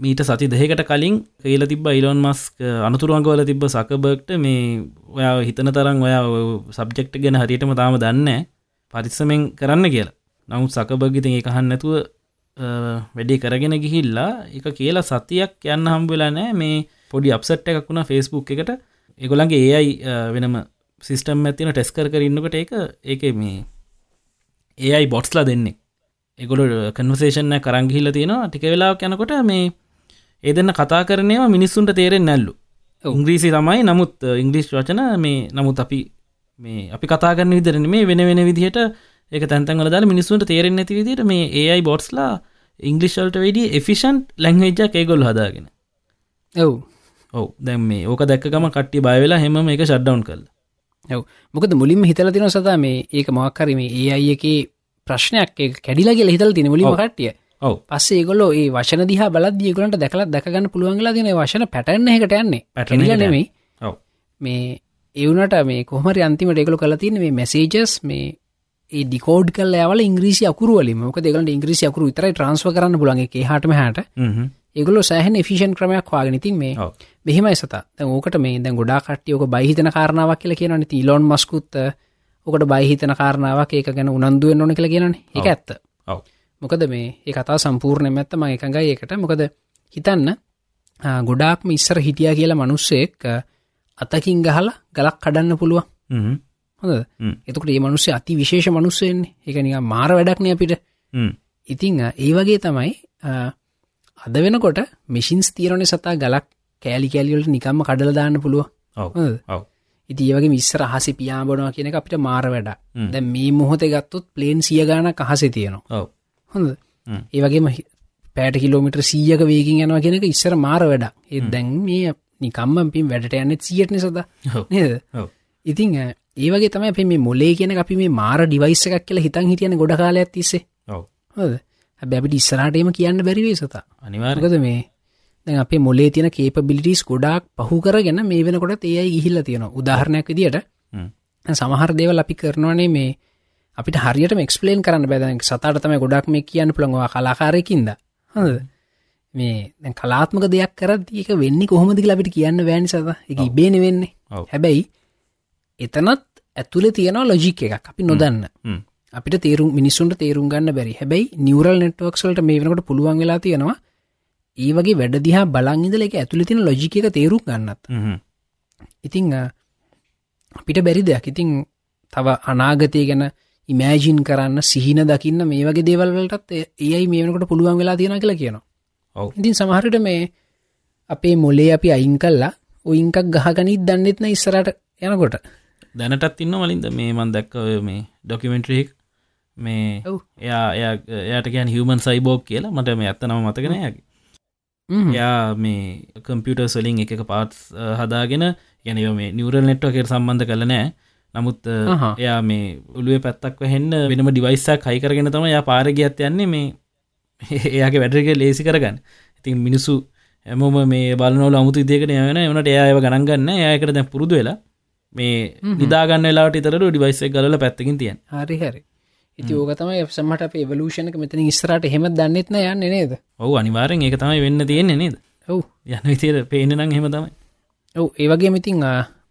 S2: මීට සති දෙකට කලින් කියල තිබ ඉලොන් මස්ක අනතුරුවන්ගවල තිබ සකබර්ග්ට මේ ඔයා හිතන තරම් ඔයා සබ්ජෙක්ට් ගැන හරියටම තාම දන්න පරිස්සමෙන් කරන්න කියලා. නමුත් සකබර්ගිතින් එකහන්න නැතුව වැඩේ කරගෙන ගිහිල්ලා එක කියලා සතියක් යන්න හම්බවෙලා නෑ මේ පොඩි අපසට් එකක් වුණා ෆෙස්බුක් එකට. එගොලන්ගේ ඒයි වෙනම සිිස්ටම් ඇතින ටෙස්කර කරන්නකට ඒක ඒක මේ ඒයි බොට්ස්ලා දෙන්නේ. එගොල කන්වසේෂන කරංගිහිල තියෙනවා. ටික වෙලා යනකොට මේ ඒ දෙන්න කතා කරනවා මිනිස්සුන්ට තේරෙන් නැල්ලු. ඉංග්‍රීසි තමයි නමුත් ඉංගලිස් වචන මේ නමුත් අපි මේ අපි කතාගන්න විදරන මේ වෙන වෙන විදිහට ඒක තැන්තන් දාල මිනිස්සුන්ට තේරෙන් ඇති විදිට මේ ඒයි බොට්ස්ලා ඉංගලිෂල්ට වැඩි එෆිෂන්් ලැංවෙජ්ජක් ඒගොල් හදාගෙන.
S3: ඔව්.
S2: ඔව. දැම් මේ ඕක දැක්කම කට්ටි බයවෙලා හෙම එක ෂඩ්ඩවන් කල්
S3: ඔව. මොකද මුලින්ම හිතල තින සතා මේ ඒක මක්කරම ඒ අයි එක ප්‍රශ්නයක් කැඩිලගේ හිතල් තින මුලිම කට්ටිය
S2: ඔව.
S3: පස්සේ ගොලො ඒ වශන දිහ බලත් දියගලට දැකලත් දැකගන්න පුළුවන්ගලා තින වශන පැටන්න එකට යන්නේ. පැටනිල නෙමයි. මේ එවනට මේ කොහමරි අන්තිමට එකකු කලතින මේ මැසේජස් මේ ඒ ඩිකෝඩ් කල් ඇවල ඉංග්‍රීසි අකුරුවල මොක දෙකලට ඉංග්‍රීසි අකුරු විතරයි ට්‍රන්ස්ව කරන්න පුලන්ගේ හටම හට ඒගොල සෑහන ෆිෂන් ක්‍රමයක් වාගෙනතින් මේ. මෙහෙමයි සත. ඕකට මේ දැ ගොඩා කට්ටියෝක බහිතන කාරණාවක් කියල කියනන තිීලොන් මස්කුත් ඕකට බහිතන කාරණාවක් ඒක ගැන උනන්දුවෙන් ඕන කළ කියනන එක ඇත්ත මොකද මේ ඒ කතා සම්පූර්ණය ඇත්තම එකඟයි ඒකට. මොකද හිතන්න ගොඩාක්ම ඉස්සර හිටිය කියලා මනුස්සෙක් අතකින් ගහලා ගලක් කඩන්න පුළුව
S2: හ්ම්.
S3: හොඳ. එතකට ඒ මනුස්සේ අති විශේෂ මනුස්සයෙන්නේ එක නික මාර වැඩක්නය අපිට. ඉතිං ඒ වගේ තමයි අද වෙනකොට මිසින්ස් තීරණය සතා ගලක් කෑලි කෑලිවලට නිකම්ම කඩල දාන්න පුළුව ඉති ඒවගේ මිස්සර හසි පියාඹනවා කියන අපිට මාර වැඩ. දැ මේ මොහොතේ ගත්තොත් ප්ලේන් සිය ගාන අහසේ තියෙනවා හොඳ. ඒවගේම පෑට කිලෝමිට සීයක වේකින් යනවා කියෙනක ඉස්සර මාර වැඩ ඒ දැන් මේ නිකම්ම පින් වැඩට යන්න සියටන සද නේද? ඉතිං ඒවගේ තම අප මේ මොලේ කියන අපි මේ මාර ඩිවයිස එකක් කියලා හිතන් හිටියන ගොඩ කාල ඇතිස්සේ
S2: ඔව්.
S3: හොද හැබැබිට ඉස්සරටම කියන්න බැරිවේ සතා.
S2: අනිවාර්ය
S3: මොකද මේ දැන් අපේ මොලේ තියෙන කේපබිලිටස් ගොඩක් පහු කරගෙන මේ වෙනකොට ඒයි ගිහිල්ල තියෙන උදාහරණයක් විදිට. සමහර දේවල් අපි කරනවනේ මේ අපිට හරියට එක්ස්පලේන් කරන්න බැදන සතට තම ගොඩක් මේ කියන්න පුළඟවා කලාකාරයකින්ද? හොඳ මේ දැන් කලාත්මක දෙයක් කරත් ඒක වෙන්නේ කොහොමදි ලබිට කියන්න වෑනි සත එක ඉබේන වෙන්නේ. හැබැයි එතනත් ඇතුළ තියෙනවා ලොජික් එකක්. අපි නොදන්න. අපිට තේරුම් මිනිස්සුන්ට තේරුම් ගන්න බැරි. හැබැයි නිවරල් නෙට්වක්ස්වලට මේ වෙනකට පුළුවන් වෙලා තියෙනවා ඒ වගේ වැඩදිහා බලංඉදල එක ඇතුළ තින ලොජික එක තේරුම් ගන්නත්. ඉතිං අපිට බැරි දෙයක්. ඉතිං තව අනාගතය ගැන ඉමෑජින් කරන්න සිහින දකින්න මේ වගේ දේවල්වලටත් ඒයි මේ වෙනකට පුළුවන් වෙලා තියෙන කියලා කියනවා. ඉතින් සමහරට මේ අපේ මොලේ අපි අයින් කල්ලා ඔයින්කක් ගහගනිත් දන්නෙත්න ඉස්සරට යනකොට.
S2: දැනටත් ඉන්න වලින්ද මේ මන් දැක්ක ඔය මේ ඩොකිමෙන්ට්‍රීක් මේ. එයා එයා එයාට ගැන් හිවමන් සයිබෝක් කියලා. මට මේ ඇත්ත නම මතකන යකි. යා මේ කම්පියුට සොලින් එක පාටස් හදාගෙන ගැන මේ නිවරල් නෙට්වකට සම්බන්ධ කල නෑ නමුත්. එයා මේ ඔළුවේ පැත්තක් වහෙන්න වෙනම ඩිවයිස්සක් හයි කරගෙන තම යා පාරගියත් යන්නේ මේ එයාගේ වැඩරක ලේසි කරගන්න. ඉතින් මිනිස්සු ඇමෝම මේ බලනොල අමුතු ඉදකට යන වනට එයාව ගණන්ගන්න ඒයකට දැ පුරුදු වෙලා මේ නිදාගන්න වෙලාට තර ඩිවයිස්ස ගල පැත්තකින් තියන්
S3: හරි හරි. ඉති ඕක තමයි සමට අප එවලූෂණක මෙතන ඉස්රට හෙම දන්නෙත්න යන්න නේද?
S2: ඔහු අනිවාරෙන් ඒක තමයි වෙන්න තියෙන්නේ නේද?
S3: ඔව්.
S2: යන විතර පේනනම් හෙම තමයි.
S3: ඔව් ඒවගේ මිතින්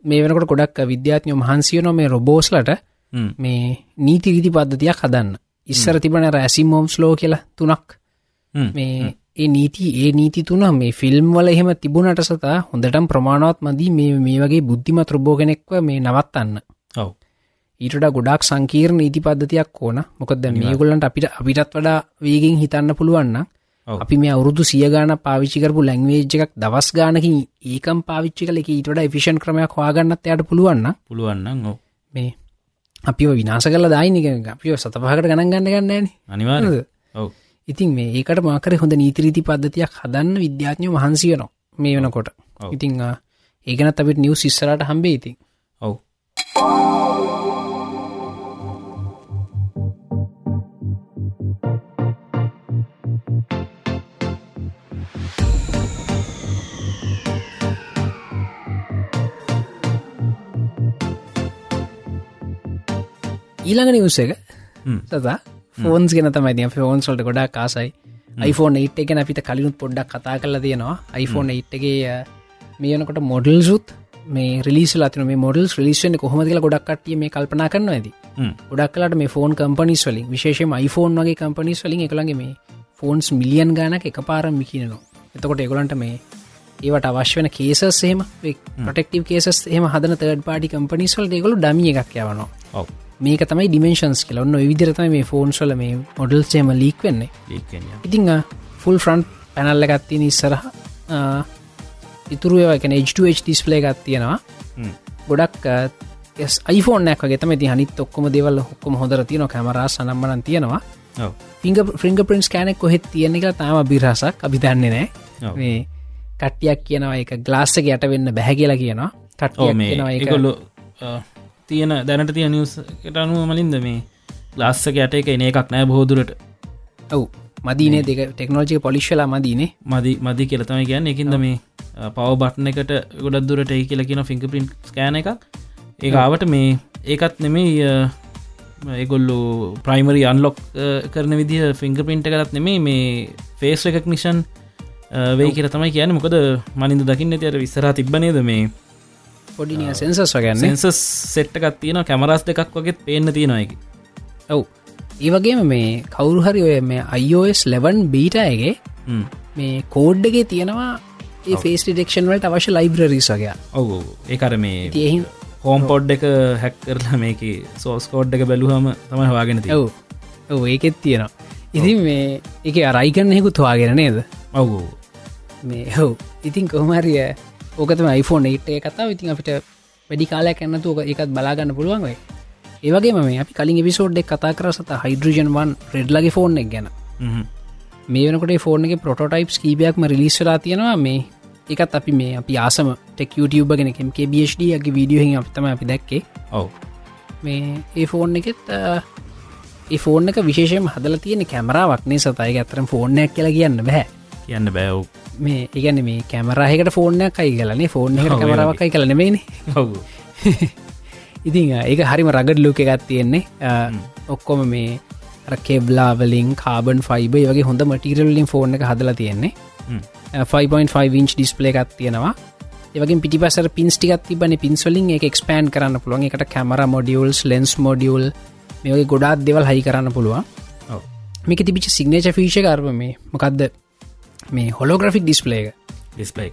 S3: මේ වෙනකොට ගොඩක් විද්‍යාත්යෝ මහන්සියනො මේ රොබෝස්ලට. මේ නීති රීති පද්ධතියක් හදන්න. ඉස්සර තිබන රැසිමෝම් ස්ලෝ කියලා තුනක්. මේ ඒ නීති ඒ නීති තුන මේ ෆිල්ම් වල එහෙම තිබුණට සතා හොඳටම් ප්‍රමාණවත් මදී මේ මේ වගේ බුද්ධිමත් රොබෝ කෙනෙක්ව මේ නවත්තන්න.
S2: ඔව්.
S3: ඊට ගොඩක් සංකීර්ණ නීති පද්ධතියක් ඕන. මොකද මේගොල්ලන්ට අපිට අපිටත් වඩා වේගෙන් හිතන්න පුළුවන්න. අපි මේ අවුරුදු සියගාන පාවිච්චිකරපු ලැංවේජ් එකක් දවස් ගානකින් ඒකම් පාවිච්චි කල එක ඊට ෆිෂන් ක්‍රමයක් හවාගන්නත් යට පුළුවන්න
S2: පුළුවන්නම් ඔව.
S3: මේ අපිව විනාස කල දායිනික අපිව සතපහකට ගණන් ගන්න ගන්නන
S2: අනිවාර
S3: ඉතින් මේ ඒකට මාකර හොඳ නීතිරීති පද්ධතියක් හදන්න විද්‍යාඥ වහන්සියනවා මේ වෙනකොට. ඉතිං ආ, ඒකනත් අපිට නිව් සිස්සරට හම්බේ ඉතින්.
S2: ඔව්
S3: ඊළඟ නිවස එක. සතා ෆෝන්ස් ගෙන තමයි ෆෝන්ස්වල්ට ගොඩා කාසයි iPhone 8 එක අපිට කලිනුත් පොඩ්ඩක් කතා කරලා තියෙනවා iPhone 8ගේ මේනකොට මොඩල් සුත් මේ රිලිස් ලතින මේ මොඩල් රිලිස්ෙන් කොහොම කියලා ගොඩක් කටිය මේ කල්පනා කරන්න ඇති ගොඩක් කලට මේ ෆෝන් කම්පනිස් වලින් විශේෂම iPhone වගේ කම්පනිස් වලින් එකළගේ මේ ෆෝන්ස් මිලියන් ගානක් එක පාරම් මිකිනවා එතකොට එගොලන්ට මේ ඒවට අවශ්‍යවන කේසස් එහම පොටෙක්ටව කේසස් එහම හදන තර්ඩ පාටි කම්පනිස්වල් දෙගොලු ඩමිය එකක් යවනවා මේක තමයි ඩිමේන්ශන්ස් කියල. ඔන්න විදිරතම මේ ෆෝන්ස්වල මේ මොඩල්සේම ලීක් වෙන්නේ. ඉතිං ෆුල් ෆ්‍රන්් පැනල්ල එකත්තිය ඉස්සරහ ඉතුරුව එක H2H ඩිස්පලේ එකත් තියෙනවා. ගොඩක් iPhoneෆෝනක් වගේ තම ති හනිත් ඔක්කොම දෙවල් හොක්කොම හොදර තියන කැමරා සනම්මනන් තියෙනවා. ෆිංග ෆිංග පින්ස් කෑනෙක් කොහෙත් තියෙන එක තාම බිරහසක් අපි දන්නේ නෑ මේ කට්ටියක් කියනවා එක ගලාස්සක යට වෙන්න බැහැ කියලා කියනවා. කට්ටිය
S2: ඒකොල්ලු තියෙන දැනට තිය නිවස්කට අනුව මලින්ද මේ ලස්සක යට එක එන එකක් නෑ බෝදුරට
S3: ඔවු. මදීනේ දෙක ටෙක්නෝජි පොලිශ්ලා මදීනේ.
S2: මදි මදි කියලතම කියන්න. එකින්ද මේ පව බට්න එකට ගොඩක් දුරට ඒ කියලා කියන ෆිංක පින් ස්කෑන එකක් ඒආවට මේ ඒකත් නෙමේ ඒගොල්ලු ප්‍රයිමරි අන්ලොක් කරන විදිහ ෆිංග පින්ට කරත් නෙමේ මේ ෆේස් එකක් නිෂන් වේ කියර තමයි කියන මොකද මනින්ද දකින්න ඇතියට විස්සර තිබනේද මේ
S3: පොඩිනිය සෙන්සස් වගන්න
S2: සෙන්සස් සෙට්ටකත් තියෙන කැමරස් දෙකක් වගේ පේන්න තියෙනයකි
S3: ඔව්. ඒවගේම මේ කවුරු හරි ඔය මේ අයිෝස් ලෙවන් බීටයගේ මේ කෝඩ්ඩගේ තියෙනවා ඒ ෆේස් ඩෙක්ෂන් වලට අවශ්‍ය ලයිබ්‍රරිස් වගේ
S2: ඔවු ඒකර මේ
S3: තියහි
S2: හෝම් පොඩ් එක හැක් කරලා මේක සෝස් කෝඩ් එක බැලුහම තමයි හවාගෙන
S3: ඔව්. ඔව ඒකෙත් තියෙනවා. ඉතින් මේ එක අරයිකරන්නෙකුත් හවාගෙන නේද?
S2: ඔවු
S3: මේ හෝ ඉතින් කොහමරිය ඕකතම iPhone 8 කතාව. ඉතින් අපිට වැඩි කාලයක් ඇන්නතු එකත් බලාගන්න පුළුවන් වේ ඒවගේ මේ අපි කලින් විසෝඩ් එක් කතා කර සත හයිඩරජන් වන් රෙඩ්ලගේ ෆෝන් එක ගැන. මේ වනකට ෆෝර්න එක පොටයිප් කීපයක්ම රිලිස්සලා තියෙනවා. මේ එකත් අපි මේ අපි ආසම ටෙක් YouTube ගෙන කෙම්ගේ බියඩ ගේ වීඩියෝ අපතම අපි දැක්කේ.
S2: ඔව.
S3: මේ ඒ ෆෝන් එකෙත් ෆෝන් එක විශේෂම හදල තියෙන කැමරාවක්නේ සතයි ඇතරම් ෆෝර්නයක් කියලා කියන්න බෑ.
S2: කියන්න බෑව්
S3: මේ ඒගැන මේ කැමරහකට ෆෝර්නයක් අයි කලනේ ෆෝර්න කමරාවකයි කලනෙමේන ඉතින් ඒක හරිම රගඩ ලෝක එකත් තියෙන්නේ. ඔක්කොම මේ කෙබ්ලාවලින් කාබන් ෆයිබ වගේ හොඳ මටිරල්ලින් ෆෝර්න එක හදලා තියෙන්නේ. 5.5 ඉන්ච් ඩිස්පලේ එකත් තියෙනවා. ඒවගේ පිටිපසර පින්ස්ටිකත් තිබන පින්ස්වලින් එක එක්ස්පෑන් කරන්න පුළුවන්. එකට කැමර මොඩියල්ස් ලෙන්ස් මොඩියල් මේගේ ගොඩාත් දෙවල් හයි කරන්න පුළුවන්. මේක තිබිච සිගනේච ෆීෂ කරම මේ. මොකක්ද මේ හොලෝග්‍රෆික් ඩිස්පලේක
S2: ඩිස්පලේ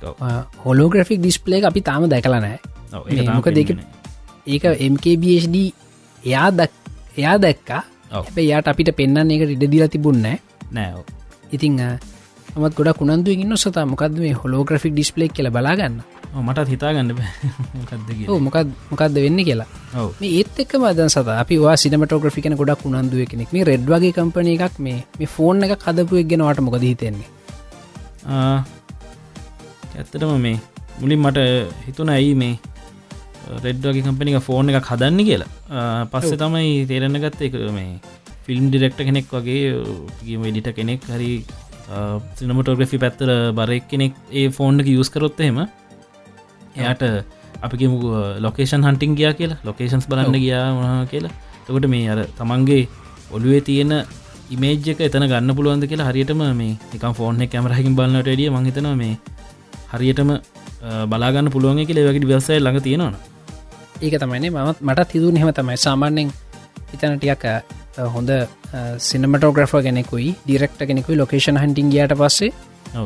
S3: හොලෝග්‍රෆික් ඩිස්පලේ අපි තාම දැකලනෑ මොක දෙක ඒක MKBHD එයා දක් එයා දැක්කා. ඇ යාට අපිට පෙන්න්න එකට ඉඩදිලා තිබුන්න
S2: නෑ
S3: ඉතිං මත් ගොඩ කුණන්දු ඉන්න සතා මොකක්ද මේ හොලෝග්‍රෆික් ඩිස්පලේක් කියල බලාගන්න.
S2: මටත් හිතාගන්න
S3: මොකක් මොකක්ද වෙන්න කියලා. ඒත් එක් මදන් සත. අපි වා සිනමටෝග්‍රි කෙන ගොඩක් උනන්දුව කෙනෙක්. මේ රෙඩ්වගේ කම්පන එකක් මේ මේ ෆෝන් එක කදපුයක් ගෙනවාට මොකද හිතෙන්නේ
S2: ඇත්තටම මේ මුලින් මට හිතුන ඇයි මේ රෙඩ්වගේ කම්පනික ෆෝන් එක හදන්න කියලා. පස්සේ තමයි තේරෙන ගත්ත එක මේ ෆිල්ම් ඩිරෙක්ට කෙනෙක් වගේ ගීම එඩිට කෙනෙක් හරි සිනමටෝග්‍රෆි පැත්තර බරෙක් කෙනෙක් ඒ ෆෝන් එක යස් කරොත් එහෙම එයාට අපි ලොකේෂන් හන්ටිං ගියා කියලා. ලොකේෂන්ස් බලන්න ගියා කියලා. තකොට මේ අර තමන්ගේ ඔළුවේ තියෙන ඉමේජ් එක එතන ගන්න පුළුවන්ද කියලා හරියටම මේ එක එක කැමරහකින් බලන්නට ඩිය මහිතන මේ හරියටම බලාගන්න පුළුවන් කියල වගේ වසය ළඟ තියෙනවන.
S3: ඒක තමයි මත් මටත් හිදුව හෙම තමයි. සාමාන්‍යෙන් ඉතන ටියක් හොඳ සිනමටෝග්‍රෆ කෙනෙකුයි ඩිරෙක්ට කෙනෙකුයි ලොකේෂන් හන්ටිං ගියට පස්සේ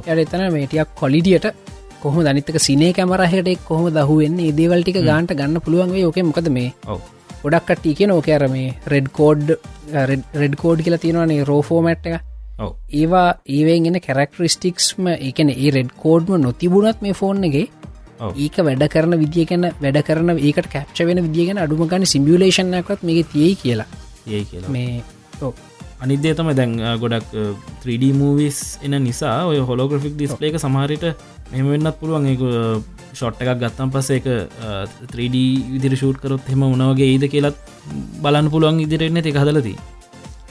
S3: යට එතන මේටියක් කොලිඩියට කොහම දනිතක සිනේ කැමරහට කොහොම දහුවෙන්නේ දේවල්ටික ගාන්ට ගන්න පුළුවන්ගේ ඕක මොකද මේ ගොඩක්ට කියන ඕකෑර මේ රෙඩ් කෝඩ් රෙඩ් කෝඩ් කියලා තියෙනවානේ රෝෆෝමට් එක. ඒවා ඒවෙන් එන්න කැරක්ටරිස්ටික්ස්ම එකන ඒ රෙඩ් කෝඩ්ම නොතිබුණත් මේ ෆෝන් එක ඒක වැඩ කරන විදිිය ගැන වැඩ කරන ඒකට කැප්ච වෙන විදිියගෙන අඩුමගන්න සිම්බියලේෂන්යක්ත් මේ තියයි කියලා.
S2: ඒ
S3: මේ
S2: අනිදේ තම දැන් ගොඩක් 3D මූවිස් එන නිසා ඔය හොලෝග්‍රෆික් ඩිස්පලේක සමහරිට මෙම වෙන්නත් පුළුවන් ෂොට් එකක් ගත්තම් පස එක 3D විදිරි ෂූට් කරොත් හෙම උනවගේ ඒද කියලත් බලන්න පුළුවන් ඉදිරෙන්න එක හදලති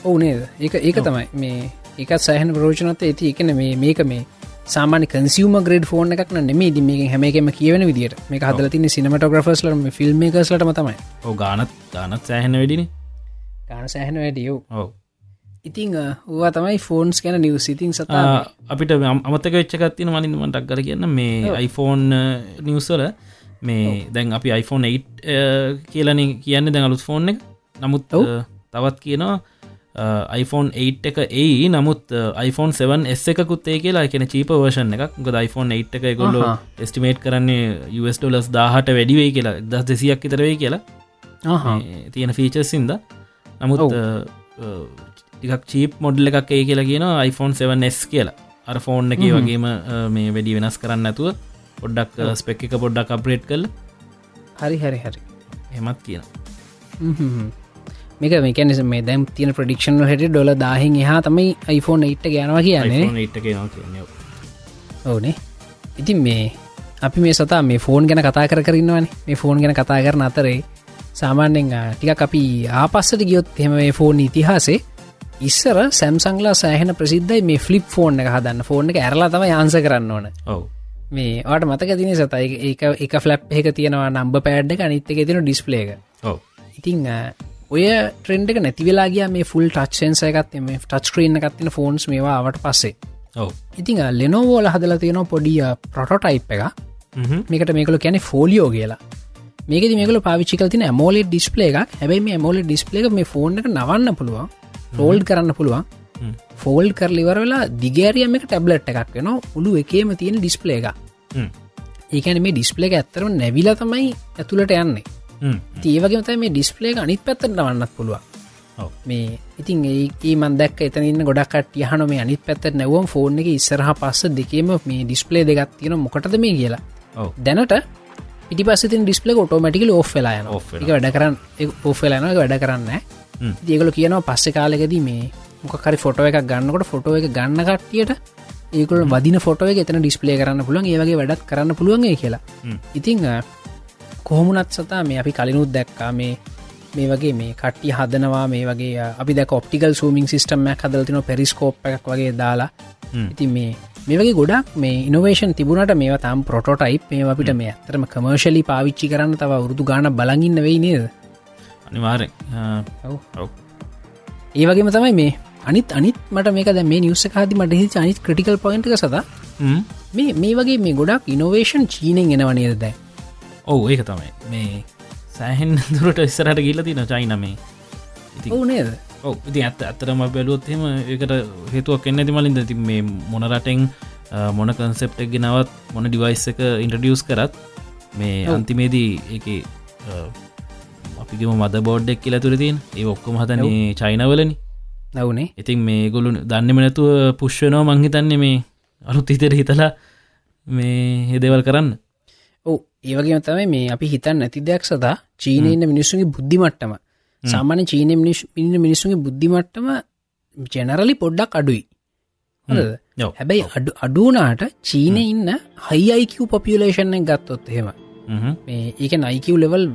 S3: ඕනේද ඒක ඒක තමයි. මේ ඒකත් සෑහන ප්‍රෝජනත ඇති. එකන මේ මේක මේ සාමාන කන්සිවම ග්‍රඩ් ෆෝන් එකක් නෙමේ ද මේ හැමකම කියවන විදිට මේ හදල තින සිනමටෝග්‍රෆස්ලම ෆිල්ම් එකස්ලටම තමයි.
S2: ඕ ගානත් ගානත් සෑහන වැඩින.
S3: ගාන සෑහන වැඩියෝ
S2: ඔව
S3: ඉතිං ඕවා තමයි ෆෝන්ස් ගැන නිවස් ඉතින් සතා
S2: අපිට අමතක වෙච්චකත්තින මලින් මටක් කර කියන්න. මේ iPhoneෆෝන් නිවසල මේ දැන් අපි iPhone 8 කියලන කියන්න දැන් අලුත් ෆෝන් එක. නමුත් තවත් කියනවා iPhone 8 එක ඒ නමුත් iPhone 7 එස් එකකුත් ඒ කියලා. එකන චීප වර්ෂන් එකක්. ගොද iPhone 8 එක ගොල්ල ස්ටිමේට් කරන්නේ US ඩොලස් දාහට වැඩිවේ කියලා. දස් දෙසියක් ඉතරවේ කියලා. තියෙන ෆීචර් සින්ද. නමුත් ටිකක් චීප් මොඩ්ල එකක් ඒ කියලා කියන iPhone 7s කියලා. අර ෆෝන් එක වගේම මේ වැඩි වෙනස් කරන්න ඇතුව පොඩ්ඩක් ස්පෙක් එක පොඩ්ඩක් අප්‍රේට් කල්
S3: හරි හරි හරි.
S2: හෙමත් කියන
S3: මේක මේකැන මේ දැම් තියන ප්‍රඩික්ෂන් හට ඩොල දාහින් එහා තමයි iPhone 8 ගැනවා කියන්නේ. ඕනේ ඉතින් මේ අපි මේ සතා මේ ෆෝන් ගැන කතා කර කරන්නවන මේ ෆෝන් ගැන කතා කරන අතරේ සාමාන්‍යෙන් ටික අපි ආපස්සට ගියොත් හෙම මේ ෆෝන් ඉතිහාසේ ඉස්සර සැම්සංගලා සෑහෙන ප්‍රසිද්ධයි මේ ෆලිප් ෆෝන් එක හදන්න. ෆෝන් එක ඇරලා තම යන්ස කරන්න ඕන. මේ වාට මතක තින සතයි එක එක ෆලප් එක තියෙනවා නම්බ පෑඩ් අනිත්තක තින ඩිස්පලේක ඉතිං ඔය ට්‍රෙන්ඩ එක නැතිවෙලා ගිය මේ ෆුල් ටච්සන්ස එකත් මේ ටච් ක්‍රීන්න එකත්තින ෆෝන්ස් මේවා අවට පස්සේ. ඉතිං ලෙනෝවෝල හදල තියෙන පොඩිය ප්‍රොටෝටයිප් එක මේකට මේකල කැනෙ ෆෝලියෝ කියලා. මේක මේකල පාවිච්චිකල් තින මෝල ඩිස්පලේ එකක්. හැබයි මේ මෝල ඩිස්පලේ මේ ෆෝන් එක නවන්න පුළුවන් රෝල්ඩ් කරන්න පුළුවන්. ෆෝල් කරලිවර වෙලා දිගෑරියම එක ටැබ්ලට් එකක් වෙන උළු එකේම තියෙන ඩිස්පලේ එක ඒකැන මේ ඩිස්පලේ ඇත්තරම නැවිල තමයි ඇතුළට යන්නේ. ඒවගේ මේ ඩිස්පලේ අනිත් පැත්තට වන්නත් පුළුවන්. මේ ඉතින් ඒ මන්දක් එතනන්න ගොඩක්ට යහන මේ අනිත් පැත්ත නැවම් ෆෝන් එක ඉස්සරහ පස්ස දෙකේම මේ ඩිස්පලේ දෙගත් තියෙන මොකටද මේ කියලා? දැනට ඉටි පස්සතින් ඩිස්පලේ ොටෝමටිකල ඔෆ්ලායන එක වැඩ කරන්න ඔෆ්ලාන වැඩ කරන්න ඒකල කියනවා පස්සෙ කාලෙකදී මේ මොකරි ෆොටෝ එකක් ගන්නකොට ෆොටෝ එක ගන්න කට්ටියට ඒකල වදින ෆොටෝ එක එතන ඩිස්පලේ කරන්න පුළුවන් ඒවගේ වැඩත් කරන්න පුළුවන් කියලා. ඉතිං කොහොමුණත් සතා මේ අපි කලිනුත් දැක්කා මේ මේ වගේ මේ කට්ටි හදනවා මේ වගේ අපි දැක ඔප්ටිකල් සූමින් සිිටම්මයක් හදලතින පෙරිස්කෝප් එකක් වගේ දාලා. ඉති මේ මේ වගේ ගොඩක් මේ ඉනවේෂන් තිබුණට මේ තම් පොටෝටයිප් මේ අපිට මේ ඇතරම කමර්ශලි පාවිච්චි කරන්න තව උරුදු ගාන බලගන්න වෙයි නේද
S2: අනිවාරෙන්
S3: ඒ වගේම තමයි මේ අනිත් අනිත් මට මේක ද මේ නිවස කාති මට හි අනිත් ක්‍රටිකල් පොයින්ට සද මේ මේ වගේ මේ ගොඩක් ඉනෝවේෂන් චීනෙන් එනවනේද දැ
S2: ඔවු ඒක තමයි. මේ සෑහෙන් දුරට ඉස්සරට ගිල්ල තින චයිනමේ
S3: නේද?
S2: ඔව ඉති ඇත්ත ඇත්තරම බැලුවොත්හෙම ඒකට හේතුවක් එන්න ඇති මලින්ද? ති මේ මොනරටෙන් මොන කන්සෙප්ටක් ගෙනවත් මොන ඩිවයිස් එක ඉන්ට්‍රඩියස් කරත් මේ අන්තිමේදී එක අපිගම මද බෝඩ්ඩෙක් කියලා තුරතින් ඒ ඔක්කොම හතන්නේ චයිනවලනි
S3: නවනේ
S2: ඉතින් මේ ගොලු දන්නම නැතුව පුෂ්වනෝ මංහිතන්නේ මේ අලුත් ඉතර හිතලා මේ හෙදවල් කරන්න.
S3: ඒවගේ තමයි මේ අපි හිතන් නැති දෙයක් සදා චීනය ඉන්න මිනිස්සුගේ බුද්ධිමට්ටම. සාමාන්‍ය චීනය ඉන්න මිනිස්සුගේ බුද්ධිමට්ටම ජෙනරලි පොඩ්ඩක් අඩුයි. හැබැයි අඩු අඩුනාට චීනය ඉන්න හයියිකව පොපියලේෂන් ගත්තොත් එහෙම. මේ ඒක නයිකව ලෙවල්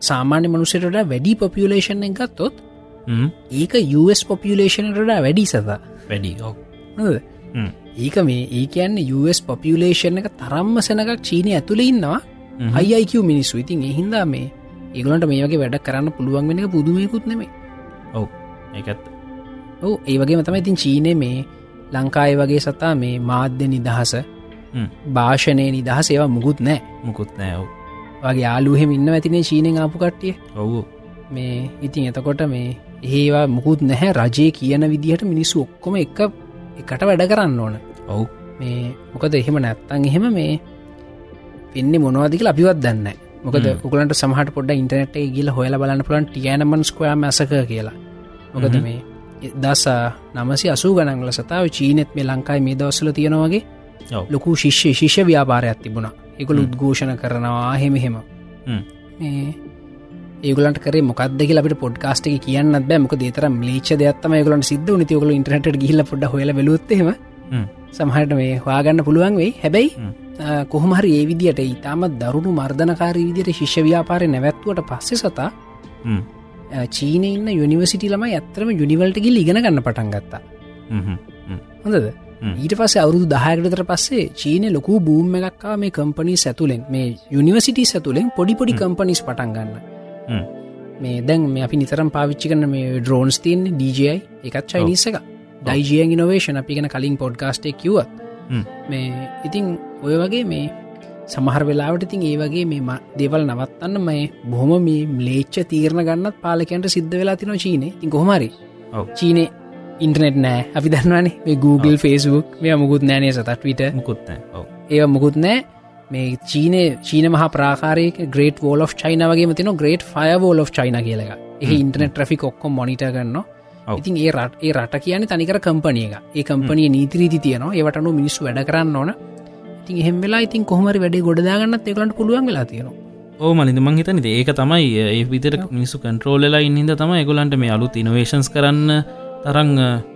S3: සාමාන්‍ය මනුසට වැඩි පොපියලේෂන් ගත්තොත් ඒක US පොපියලේෂනට වැඩි සදා
S2: වැඩි.
S3: ඒක මේ ඒ කියන්නේ US පොපියලේෂන් එක තරම්ම සැනකක් චීනය ඇතුළ ඉන්නවා. අයියික මිනිස්සු. ඉතින් එහින්දා මේ ඒගලන්ට මේ වගේ වැඩ කරන්න පුළුවන් වෙන එක පුදුමයකුත් නෙමේ
S2: ඔව. ඒත්
S3: ඔව ඒ වගේ තම ඉතින් චීනය මේ ලංකාය වගේ සතා මේ මාධ්‍ය නිදහස භාෂණය නිදහස ඒවා මුකුත් නෑ
S2: මුකුත් නෑ ඔව
S3: වගේ යාලුහෙම ඉන්න ඇතිනේ චීනෙන් ආපු කට්ටිය.
S2: ඔවු.
S3: මේ ඉතින් එතකොට මේ ඒවා මුකුත් නැහැ රජය කියන විදිහට මිනිස්සු ඔක්කොම එක එකට වැඩ කරන්න ඕන.
S2: ඔවු.
S3: මේ මොකද එහෙම නැත්තං එහෙම මේ වෙන්න මොනවාදික අපිවත් දන්න මොකද උකලට සමහට පොඩ ඉන්ටනෙට් ගිල හොල බලන්න පුලන් ටියනමන් ස්කයා මැසක කියලා. මොකද මේ දසා නමසි අසූ ගනංගල සතාව චීනෙත් මේ ලංකායි මේ දවස්සල තියෙනවගේ ලොකු ශිෂ්‍ය ශිෂ්‍ය ව්‍යාපාරයක් තිබුණා එකකු උද්ඝෝෂණ කරනවා හෙමහෙම ඒගලට කර මොකද අපට පොඩ්කාස්ට කියන්න බෑ. මොක දේතර ලේච දෙයක්ත්තම ගලට සිද්ධ නතියකල ඉටනට ගිල්ල පොඩ හොල බලුත්තේම සමහට මේ හවාගන්න පුළුවන් වෙයි. හැබැයි කොහොමහරි ඒ විදියට ඉතාමත් දරුණු මර්ධනකාරී විදියට ශිෂ්‍ය ව්‍යාපාරය නැවැත්වට පස්සෙ සතා චීන ඉන්න යුනිවසිටි ළම ඇත්තරම යුනිවල්ටගිල් ඉගෙන ගන්න පටන් ගත්තා. හොඳද ඊට පස්ස අවුරුදු දහයකටතර පස්සේ චීන ලොකු බූම් එකක්කා මේ කම්පනී සැතුලෙන් මේ යුනිවසිටි සතුලෙන් පොඩි පොඩි කම්පනිස් පටන් ගන්න. මේ දැන් මේ අපි නිතරම් පාවිච්චි කන මේ ඩ්‍රෝන්ස් තින් DJයි එකත් චයිනිස එක ඩයිජියන් ඉනවේශන අපිගෙන කලින් පොඩ්කාස්ටේ කිවත් මේ ඉතිං ඔය වගේ මේ සමහර වෙලාවට ඉතින් ඒ වගේ මේ දෙවල් නවත්තන්න මේ බොහොම මේ ලේච්ච තීරණ ගන්නත් පාලකන්ට සිද්ධ වෙලා තින චීන ඉතින් කොහමරි චීනය ඉන්ටනෙට් නෑ. අපි දන්නවනේ මේ Google ෆස්බුක් මේ මුකුත් නෑනේ සතට්විට
S2: මුකුත්
S3: ඒ මුකුත් නෑ. මේ චීනය චීන මහ ප්‍රාකාරයක ග්‍රේට වෝල් of චයින වගේ තින great fire wall of China කියලක එහ ඉන්ටනෙට් ්‍රික් ඔක්කොම මොනිට ගන්න ඉතින් ඒ රට ඒ රට කියන තනිකර කම්පනිය එක ඒ කම්පනිය නීතිරීති තියනවා. ඒවටනු මිනිස්සු වැඩ කරන්න ඕන. ඉතින් එහෙම වෙලා ඉතින් කොහමරි වැඩේ ගොඩදාගන්නත් ඒකලට පුළුවන් වෙලා තියෙනවා.
S2: ඕ මලින්ද මං හිතනද ඒක තමයි ඒ විතර මිනිස්සු කන්ට්‍රෝලලා ඉන්නද තම එගොලන්ට මේ අලුත් ඉනවේශන්ස් කරන්න තරං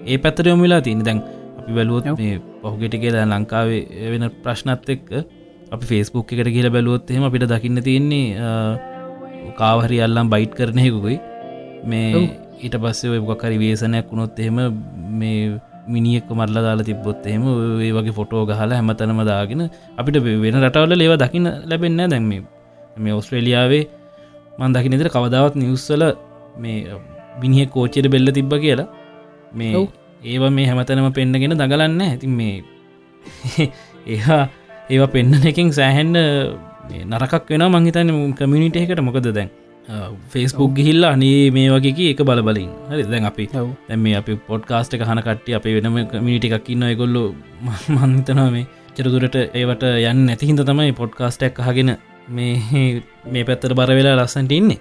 S2: ඒ පැත්තර යොමිලා තියන දැන් අපි බැලුවොත් මේ පහුගෙට කියලා ලංකාවේ වෙන ප්‍රශ්නත් එක්ක අපි ෆේස්බුක් එකට කියල බැලුවොත් එහෙම අපිට දකින්න තියෙන්නේ කාවහරි අල්ලම් බයිට් කරනයකුයි මේ ඊට පස්සේ ඔය මොකක්කරි වේසනයක් වුණොත් එහෙම මේ මිනිියෙක් මරල දාලා තිබොත් එහෙම ඒ වගේ ෆොටෝ ගහලා හැමතනම දාගෙන අපිට වෙන රටවල ඒව දකින්න ලැබෙන්න දැන්ම මේ ඔස්ට්‍රේලියාවේ මන් දකි නිතර කවදාවත් නිවස්සල මේ මිනිහ කෝච්චයට බෙල්ල තිබ්බ කියලා මේ ඒවා මේ හැමතනම පෙන්න්නගෙන දගලන්න ඇතින් මේ ඒහා ඒවා පෙන්න්න එකින් සෑහෙන්ඩ නරකක් වෙන මංහිතන කමිනිට එකට මොකද දැන් ෆෙස්බුක් ගිහිල්ලා අනේ මේ වගේ එක බල බලින් හරි දැන් අපි දැම මේ අපි පොඩ්කාස්ට එක හන කට්ටිය අපේ වෙනම කමිනිට එකක් ඉන්න එකොල්ලු මන්තනා මේ චරදුරට ඒවට යන්න නැතිහින්ද තමයි පොඩ්කාස්ටක් හගෙන මේ මේ පැත්තර බර වෙලා ලස්සන්ට ඉන්නේ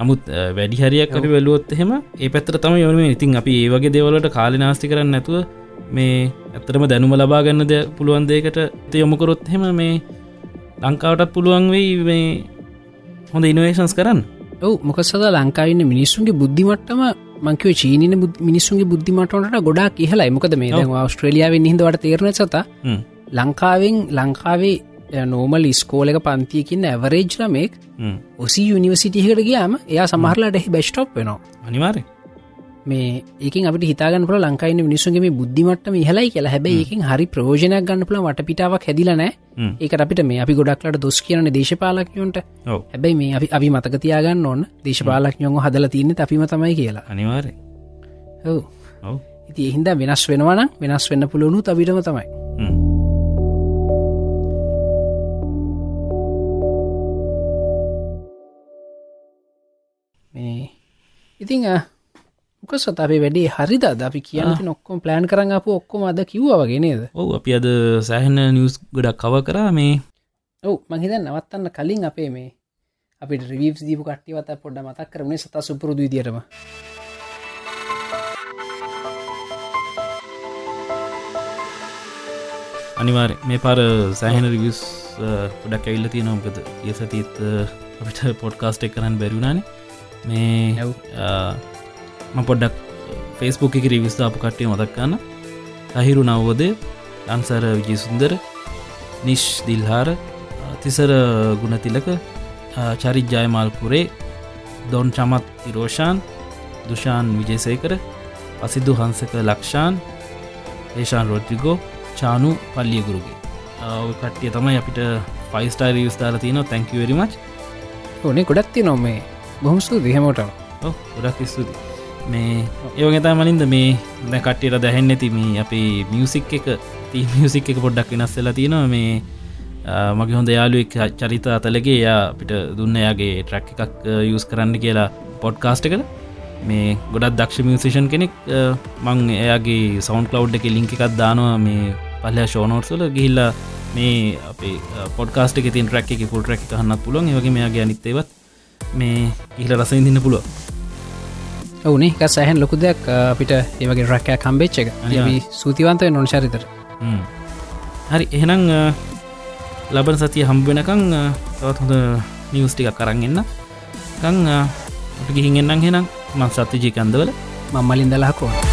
S2: නමුත් වැඩි හරියක් අපි වැලුවොත් එහෙම ඒ පැත්තර තම යොන ඉතින් අපි ඒ වගේ දෙවලට කාලි නාස්ති කරන්න නැතුව මේ ඇත්තරම දැනුම ලබා ගන්නද පුළුවන් දේකට යොමුකොරොත් හෙම මේ ලංකාවටත් පුළුවන් වෙයි මේ හොඳ ඉනවේශන්ස් කරන්න.
S3: ඔව මොකසද ලංකාවන්න මිනිස්සුන්ගේ බුද්ධිමට්ටම මංකව චීන මිනිස්සුන්ගේ බුද්ධිමටට ගොඩා කියලා එමකද මේ ස්ට්‍රලියාව හිදවට තේරණ සත. ලංකාවෙන් ලංකාවේ නෝමල් ස්කෝලක පන්තියකින්න ඇවරේජ්ලමෙක් ඔසි යනිවසිටිහකට ගියාම එයා සමහරලාට එහි බෙස්්ටොප් වෙනවා.
S2: අනිවාරය
S3: මේ ඒකින් අපට හිතාගන්න පුල ලංකායින්න මිනිසුන්ගේ බුද්ධිමටම ඉහලයි කියලා. හැබයි ඒකින් හරි ප්‍රෝජනයක් ගන්න පුළ වට පිටාවක් හැදිලනෑ ඒක අපිට මේ අපි ගොඩක්ලට දොස් කියන දේශපාලක්යොන්ට හැබැයි මේ අපි අපි මතකතියාගන්න ඕන්න දේශපාලක්යොන් හදල තියන්න අපිම තමයි කියලා.
S2: අනිවාරය
S3: ඔව. ඉති එහින්ද වෙනස් වෙනවනම් වෙනස් වෙන්න පුළුවනු තවිටම තමයි මේ ඉතිං මොක සත අපේ වැඩේ හරිද? අපි කියන ඔක්කොම ප්ලෑන් කරන්න අප ඔක්කොම අද කිව්ව වගේ නේද?
S2: ඔව අපි අද සෑහන නිියස් ගොඩක් කව කරා මේ.
S3: ඔව් මහිත නවත්තන්න කලින් අපේ මේ අපිට රිවස් දීපු කට්ටිවත පොඩ්ඩ මතක් කරනේ සතා සුපුරුදු විදිරම
S2: අනිවාර මේ පර සෑහන රිවියස් පොඩක් ඇවිල්ල තිය නොම්කද ඒ සතිත් අපිට පොඩ්කාස්ට් එක් කරන්න බැරිුණානේ මේ ම පොඩ්ඩක් ෆෙස්බුක් එක රිවිස්ථාප කට්ටිය මතක්කන්න අහිරු නවෝදය අන්සර විජිසුන්දර නිශ් දිල්හාර තිසර ගුණතිලක චරිජ්ජයමල්පුරේ දොන් චමත් ඉරෝෂාන් දුෂාන් විජේසේකර අසිදු හංසක ලක්ෂාන් ඒෂාන් රොඩ්රිගෝ චානු පල්ලියගුරුගේ. කට්ටිය තමයි අපිට ෆයිස්ටා රියස්ථාර තියන තැංකිවරිමච්
S3: ඕනේ ගොඩක්ති නොමේ බොහමස්තු දිහමෝට
S2: ගොඩක් ස්තුති මේ ඒවගතා මලින්ද මේ දැ කට්ටියට දැහෙන්න ඇති මේ අපේ මියසික් එක ති මියසික් එක පොඩ්ඩක් වෙනස්සලා තියෙනවා. මේ මගේ හොඳ යාලුවෙක් චරිත අතලගේ යා පිට දුන්න යාගේ ට්‍රක් එකක් යස් කරන්න කියලා පොඩ්කාස්ට කළ මේ ගොඩත් දක්ෂ මියසිෂන් කෙනෙක් මං එයාගේ සෞන්් කලව් එක ලිංක එකක් දානවා. මේ පල්ල ෂෝනෝට්සල ගිහිල්ලා මේ අපේ පොඩ්කාස්ට එක තින් ට්‍රක් එක පුල් ට්‍රක් හන්නත් පුලුවන් වගේ මෙයාගේ අනිත්තේවත් මේ ඉහල රසඉදින්න පුළුව
S3: ඔවුනේ සෑහන් ලොකු දෙයක් අපිට ඒවගේ රැකෑ කම්බේච්ච එක. සූතිවන්තය නොන් චරිතර
S2: හරි එහෙනම් ලබන සතිය හම්බෙනකං තවත් හොඳ නිවස්ටික කරන්න කං ගිහින් එන්නම් හෙනම් මං සත්්‍ය ජීකන්දවල
S3: මම්මලින් දලාකෝ